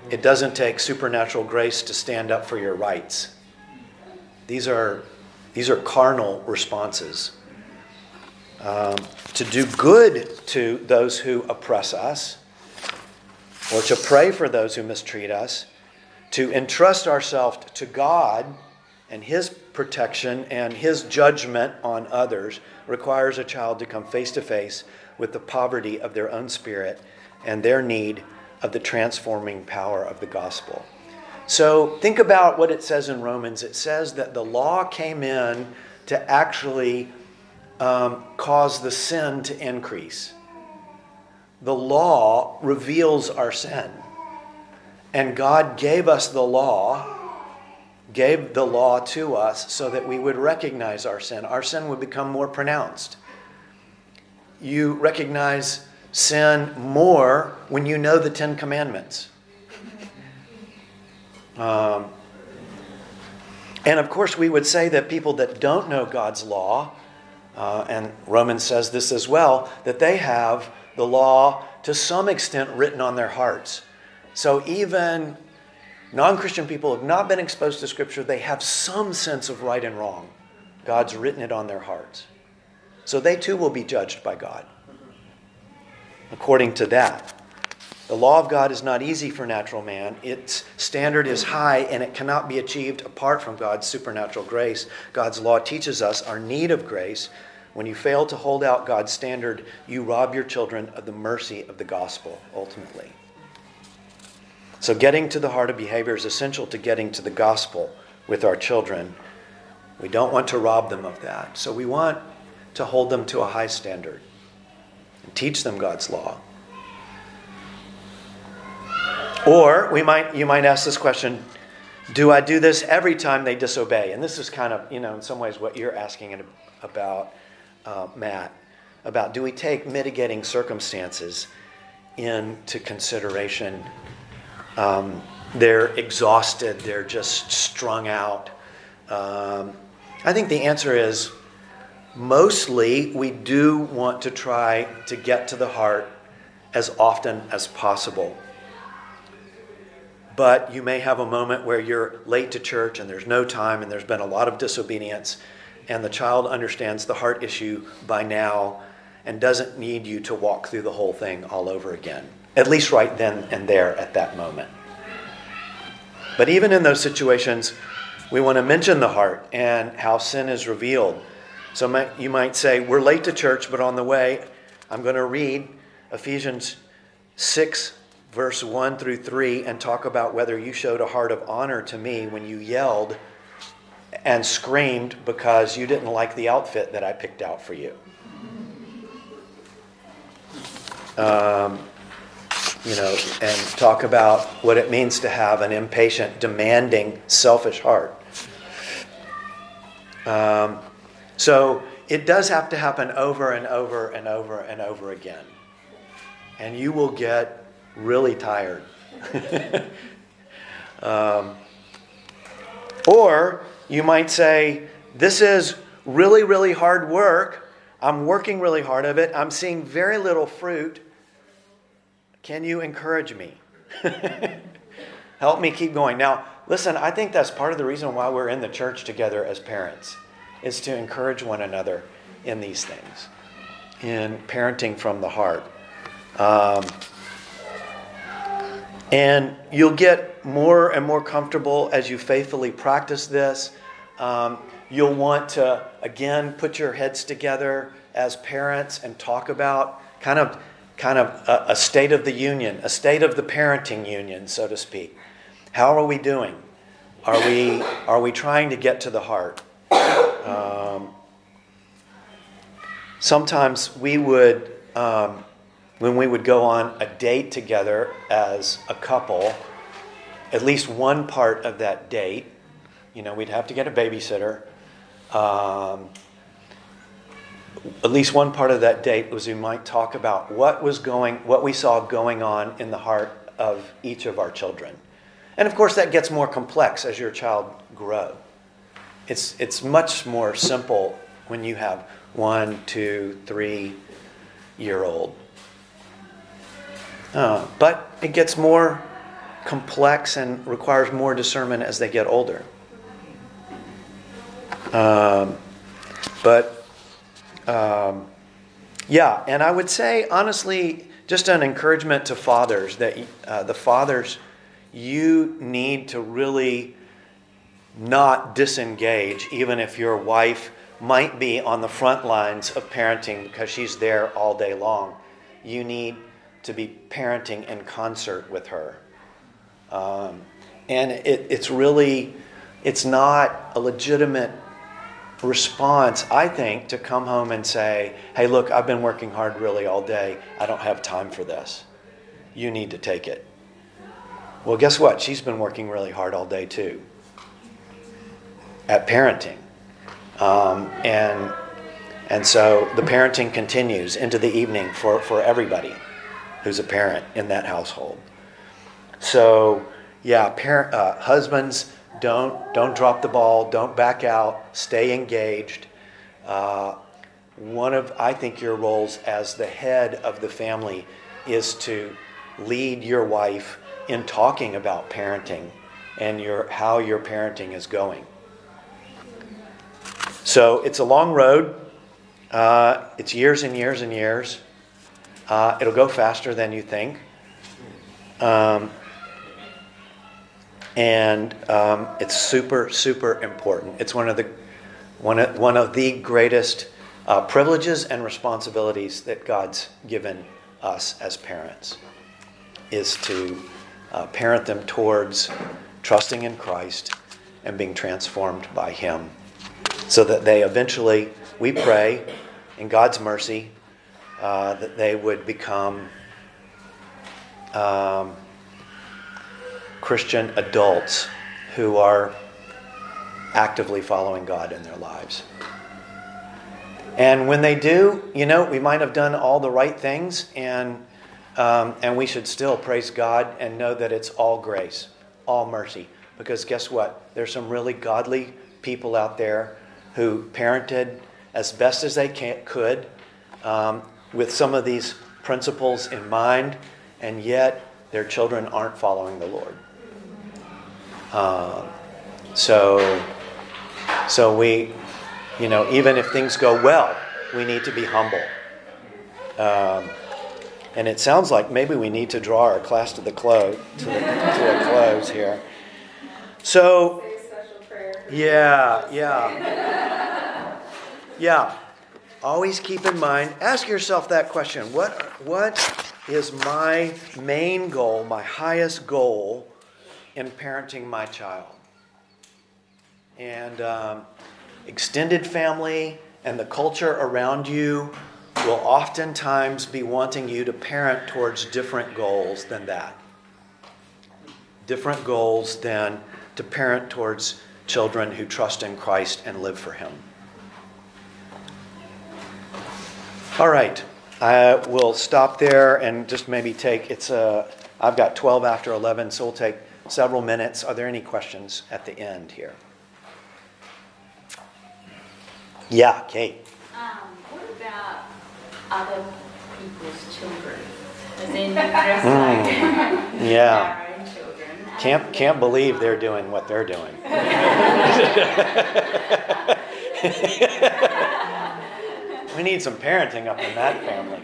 It doesn't take supernatural grace to stand up for your rights. These are, these are carnal responses. Um, to do good to those who oppress us, or to pray for those who mistreat us, to entrust ourselves to God and His protection and His judgment on others requires a child to come face to face with the poverty of their own spirit and their need of the transforming power of the gospel. So think about what it says in Romans. It says that the law came in to actually um, cause the sin to increase. The law reveals our sin. And God gave us the law, gave the law to us so that we would recognize our sin. Our sin would become more pronounced. You recognize sin more when you know the Ten Commandments. Um, and of course, we would say that people that don't know God's law, uh, and Romans says this as well, that they have the law to some extent written on their hearts. So even non Christian people have not been exposed to Scripture, they have some sense of right and wrong. God's written it on their hearts. So they too will be judged by God according to that. The law of God is not easy for natural man. Its standard is high and it cannot be achieved apart from God's supernatural grace. God's law teaches us our need of grace. When you fail to hold out God's standard, you rob your children of the mercy of the gospel, ultimately. So, getting to the heart of behavior is essential to getting to the gospel with our children. We don't want to rob them of that. So, we want to hold them to a high standard and teach them God's law. Or we might, you might ask this question Do I do this every time they disobey? And this is kind of, you know, in some ways what you're asking about, uh, Matt, about do we take mitigating circumstances into consideration? Um, they're exhausted, they're just strung out. Um, I think the answer is mostly we do want to try to get to the heart as often as possible. But you may have a moment where you're late to church and there's no time and there's been a lot of disobedience, and the child understands the heart issue by now and doesn't need you to walk through the whole thing all over again, at least right then and there at that moment. But even in those situations, we want to mention the heart and how sin is revealed so you might say, We're late to church, but on the way, I'm going to read Ephesians 6, verse 1 through 3, and talk about whether you showed a heart of honor to me when you yelled and screamed because you didn't like the outfit that I picked out for you. Um, you know, and talk about what it means to have an impatient, demanding, selfish heart. Um, so it does have to happen over and over and over and over again. And you will get really tired. um, or you might say, This is really, really hard work. I'm working really hard of it. I'm seeing very little fruit. Can you encourage me? Help me keep going. Now, listen, I think that's part of the reason why we're in the church together as parents is to encourage one another in these things. in parenting from the heart. Um, and you'll get more and more comfortable as you faithfully practice this. Um, you'll want to, again, put your heads together as parents and talk about kind of, kind of a, a state of the union, a state of the parenting union, so to speak. How are we doing? Are we, are we trying to get to the heart? Um, sometimes we would, um, when we would go on a date together as a couple, at least one part of that date, you know, we'd have to get a babysitter. Um, at least one part of that date was we might talk about what was going, what we saw going on in the heart of each of our children. And of course, that gets more complex as your child grow. It's, it's much more simple when you have one, two, three year old. Uh, but it gets more complex and requires more discernment as they get older. Um, but um, yeah, and I would say, honestly, just an encouragement to fathers that uh, the fathers, you need to really not disengage, even if your wife might be on the front lines of parenting because she's there all day long. You need to be parenting in concert with her. Um, and it, it's really, it's not a legitimate response, I think, to come home and say, hey, look, I've been working hard really all day. I don't have time for this. You need to take it. Well, guess what? She's been working really hard all day, too, at parenting. Um, and, and so the parenting continues into the evening for, for everybody who's a parent in that household. So, yeah, parent, uh, husbands, don't don't drop the ball. Don't back out. Stay engaged. Uh, one of I think your roles as the head of the family is to lead your wife in talking about parenting and your how your parenting is going. So it's a long road. Uh, it's years and years and years. Uh, it'll go faster than you think. Um, and um, it's super, super important. It's one of the one of, one of the greatest uh, privileges and responsibilities that God's given us as parents is to uh, parent them towards trusting in Christ and being transformed by Him, so that they eventually, we pray, in God's mercy, uh, that they would become. Um, Christian adults who are actively following God in their lives. And when they do, you know, we might have done all the right things, and, um, and we should still praise God and know that it's all grace, all mercy. Because guess what? There's some really godly people out there who parented as best as they can, could um, with some of these principles in mind, and yet their children aren't following the Lord. Uh, so, so we, you know, even if things go well, we need to be humble. Um, and it sounds like maybe we need to draw our class to the close to, the, to a close here. So, yeah, yeah, yeah. Always keep in mind. Ask yourself that question: What what is my main goal, my highest goal in parenting my child. And um, extended family and the culture around you will oftentimes be wanting you to parent towards different goals than that. Different goals than to parent towards children who trust in Christ and live for Him. All right, I will stop there and just maybe take it's a. I've got 12 after 11, so we'll take several minutes. Are there any questions at the end here? Yeah, Kate. Um, what about other people's children? As in, dress mm. like yeah. our own children. Can't can't believe they're doing what they're doing. We need some parenting up in that family.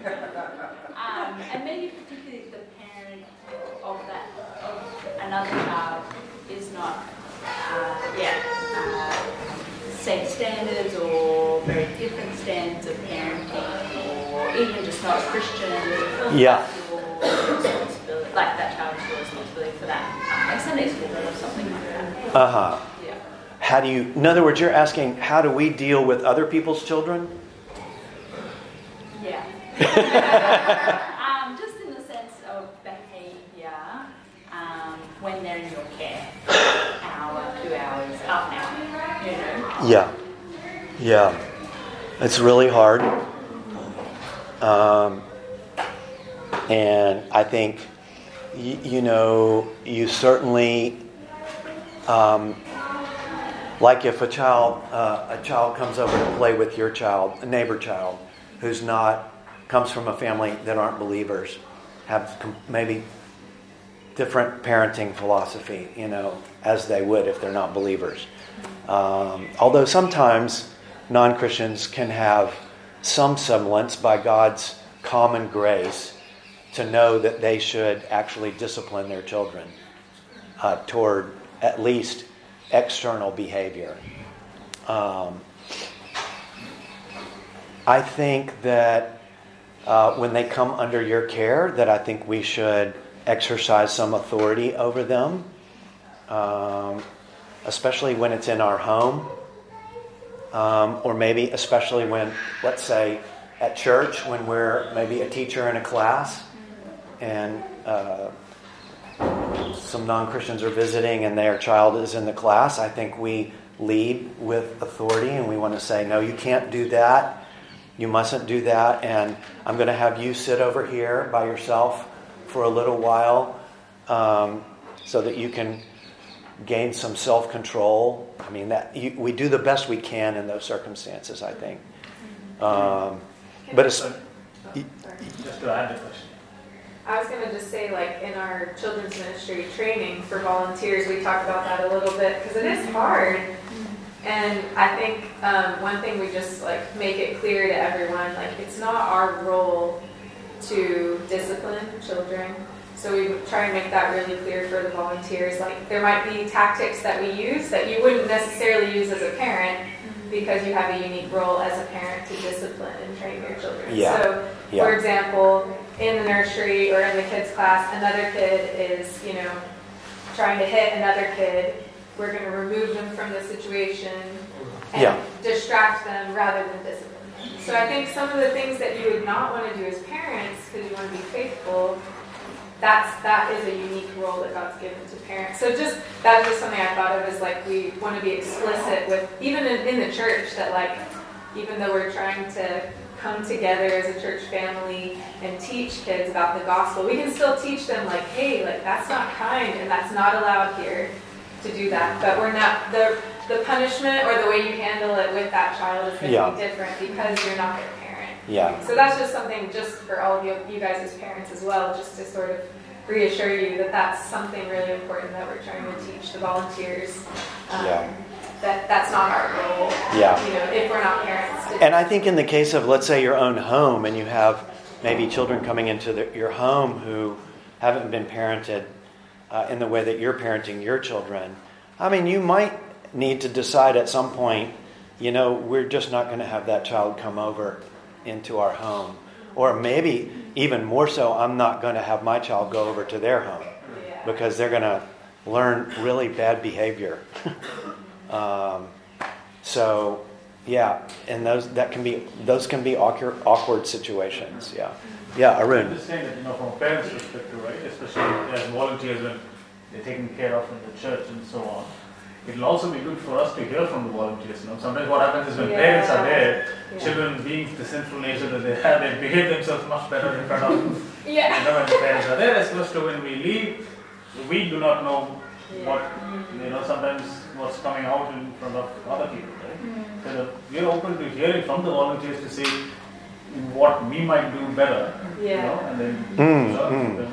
Um, and maybe particularly if the parent of that of another child is not, uh, yeah, uh, same standards or very different standards of parenting, or even just not Christian. Yeah. Like that child's your responsibility for that, like Sunday school or something like that. Uh huh. Yeah. How do you, in other words, you're asking, how do we deal with other people's children? Yeah. um, just in the sense of behaviour um, when they're in your care, hour, two hours, up now, you know. Yeah. Yeah. It's really hard. Um, and I think, y- you know, you certainly, um, like if a child, uh, a child comes over to play with your child, a neighbor child, who's not, comes from a family that aren't believers, have com- maybe different parenting philosophy, you know, as they would if they're not believers. Um, although sometimes non Christians can have some semblance by God's common grace to know that they should actually discipline their children uh, toward at least external behavior. Um, I think that uh, when they come under your care, that I think we should exercise some authority over them, um, especially when it's in our home, um, or maybe especially when, let's say, at church when we're maybe a teacher in a class and uh, some non Christians are visiting and their child is in the class. I think we lead with authority and we want to say, no, you can't do that. You mustn't do that. And I'm going to have you sit over here by yourself for a little while um, so that you can gain some self control. I mean, that you, we do the best we can in those circumstances, I think. Um, but it's. Just to add the question. I was going to just say, like, in our children's ministry training for volunteers, we talked about that a little bit because it is hard. And I think um, one thing we just like make it clear to everyone, like, it's not our role to discipline children. So we try and make that really clear for the volunteers. Like, there might be tactics that we use that you wouldn't necessarily use as a parent mm-hmm. because you have a unique role as a parent to discipline and train your children. Yeah. So, Yeah. for example, in the nursery or in the kids' class, another kid is, you know, trying to hit another kid. We're going to remove them from the situation and Yeah. distract them rather than discipline them. So I think some of the things that you would not want to do as parents, because you want to be faithful, that's that is a unique role that God's given to parents. So just that's just something I thought of as like we want to be explicit with even in, in the church that like even though we're trying to come together as a church family and teach kids about the gospel, we can still teach them like, hey, like that's not kind and that's not allowed here to do that. But we're not the the punishment or the way you handle it with that child is going to Yeah. be different because you're not their parent. Yeah. So that's just something just for all of you, you guys as parents as well, just to sort of reassure you that that's something really important that we're trying to teach the volunteers. Um, Yeah. That that's not our role. Yeah. You know, if we're not parents. And I think in the case of, let's say, your own home, and you have maybe children coming into the, your home who haven't been parented uh, in the way that you're parenting your children, I mean, you might need to decide at some point, you know, we're just not going to have that child come over into our home. Or maybe even more so, I'm not going to have my child go over to their home because they're going to learn really bad behavior. um, so, yeah, and those that can be those can be awkward, awkward situations. Yeah, yeah, Arun. I'm just saying that, you know, from parent's perspective, right, especially as volunteers when they're taken care of in the church and so on, it'll also be good for us to hear from the volunteers. You know, sometimes what happens is when Yeah. parents are there, Yeah. children being the sinful nature that they have, they behave themselves much better in front of you Yeah. know, when the parents are there, as opposed to when we leave, we do not know what, you know, sometimes what's coming out in front of other people, right? So we're open to hearing from the volunteers to see what we might do better, you Yeah. know, and then Mm, mm.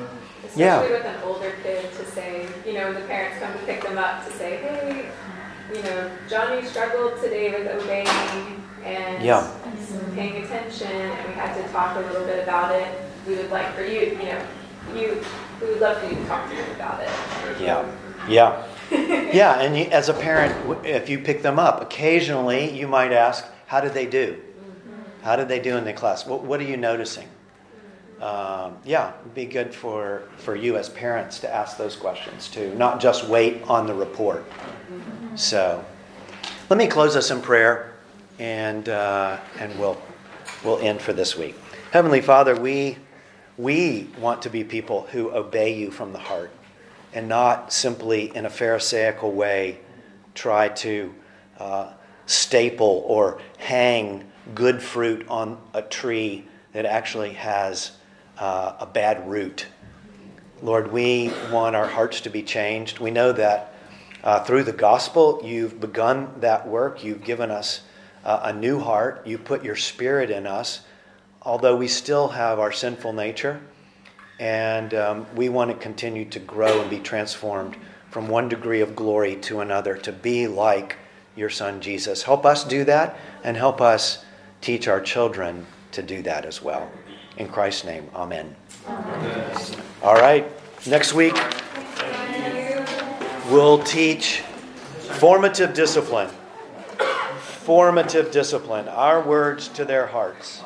Especially Yeah. with an older kid to say, you know, the parents come to pick them up to say, hey, you know, Johnny struggled today with obeying, and Yeah. paying attention, and we had to talk a little bit about it. We would like for you, you know, you, we would love for you to talk to them about it. Yeah. Yeah. Yeah, and you, as a parent, if you pick them up, occasionally you might ask, How did they do? How did they do in the class? What, what are you noticing? Um, yeah, it'd be good for, for you as parents to ask those questions too, not just wait on the report. So, let me close us in prayer and, uh, and we'll, we'll end for this week. Heavenly Father, we, we want to be people who obey you from the heart and not simply in a Pharisaical way try to uh, staple or hang good fruit on a tree that actually has uh, a bad root. Lord, we want our hearts to be changed. We know that uh, through the gospel, you've begun that work. You've given us uh, a new heart. You put your spirit in us, although we still have our sinful nature. And um, we want to continue to grow and be transformed from one degree of glory to another to be like your son Jesus. Help us do that and help us teach our children to do that as well. In Christ's name, amen. All right, next week we'll teach formative discipline. Formative discipline, our words to their hearts.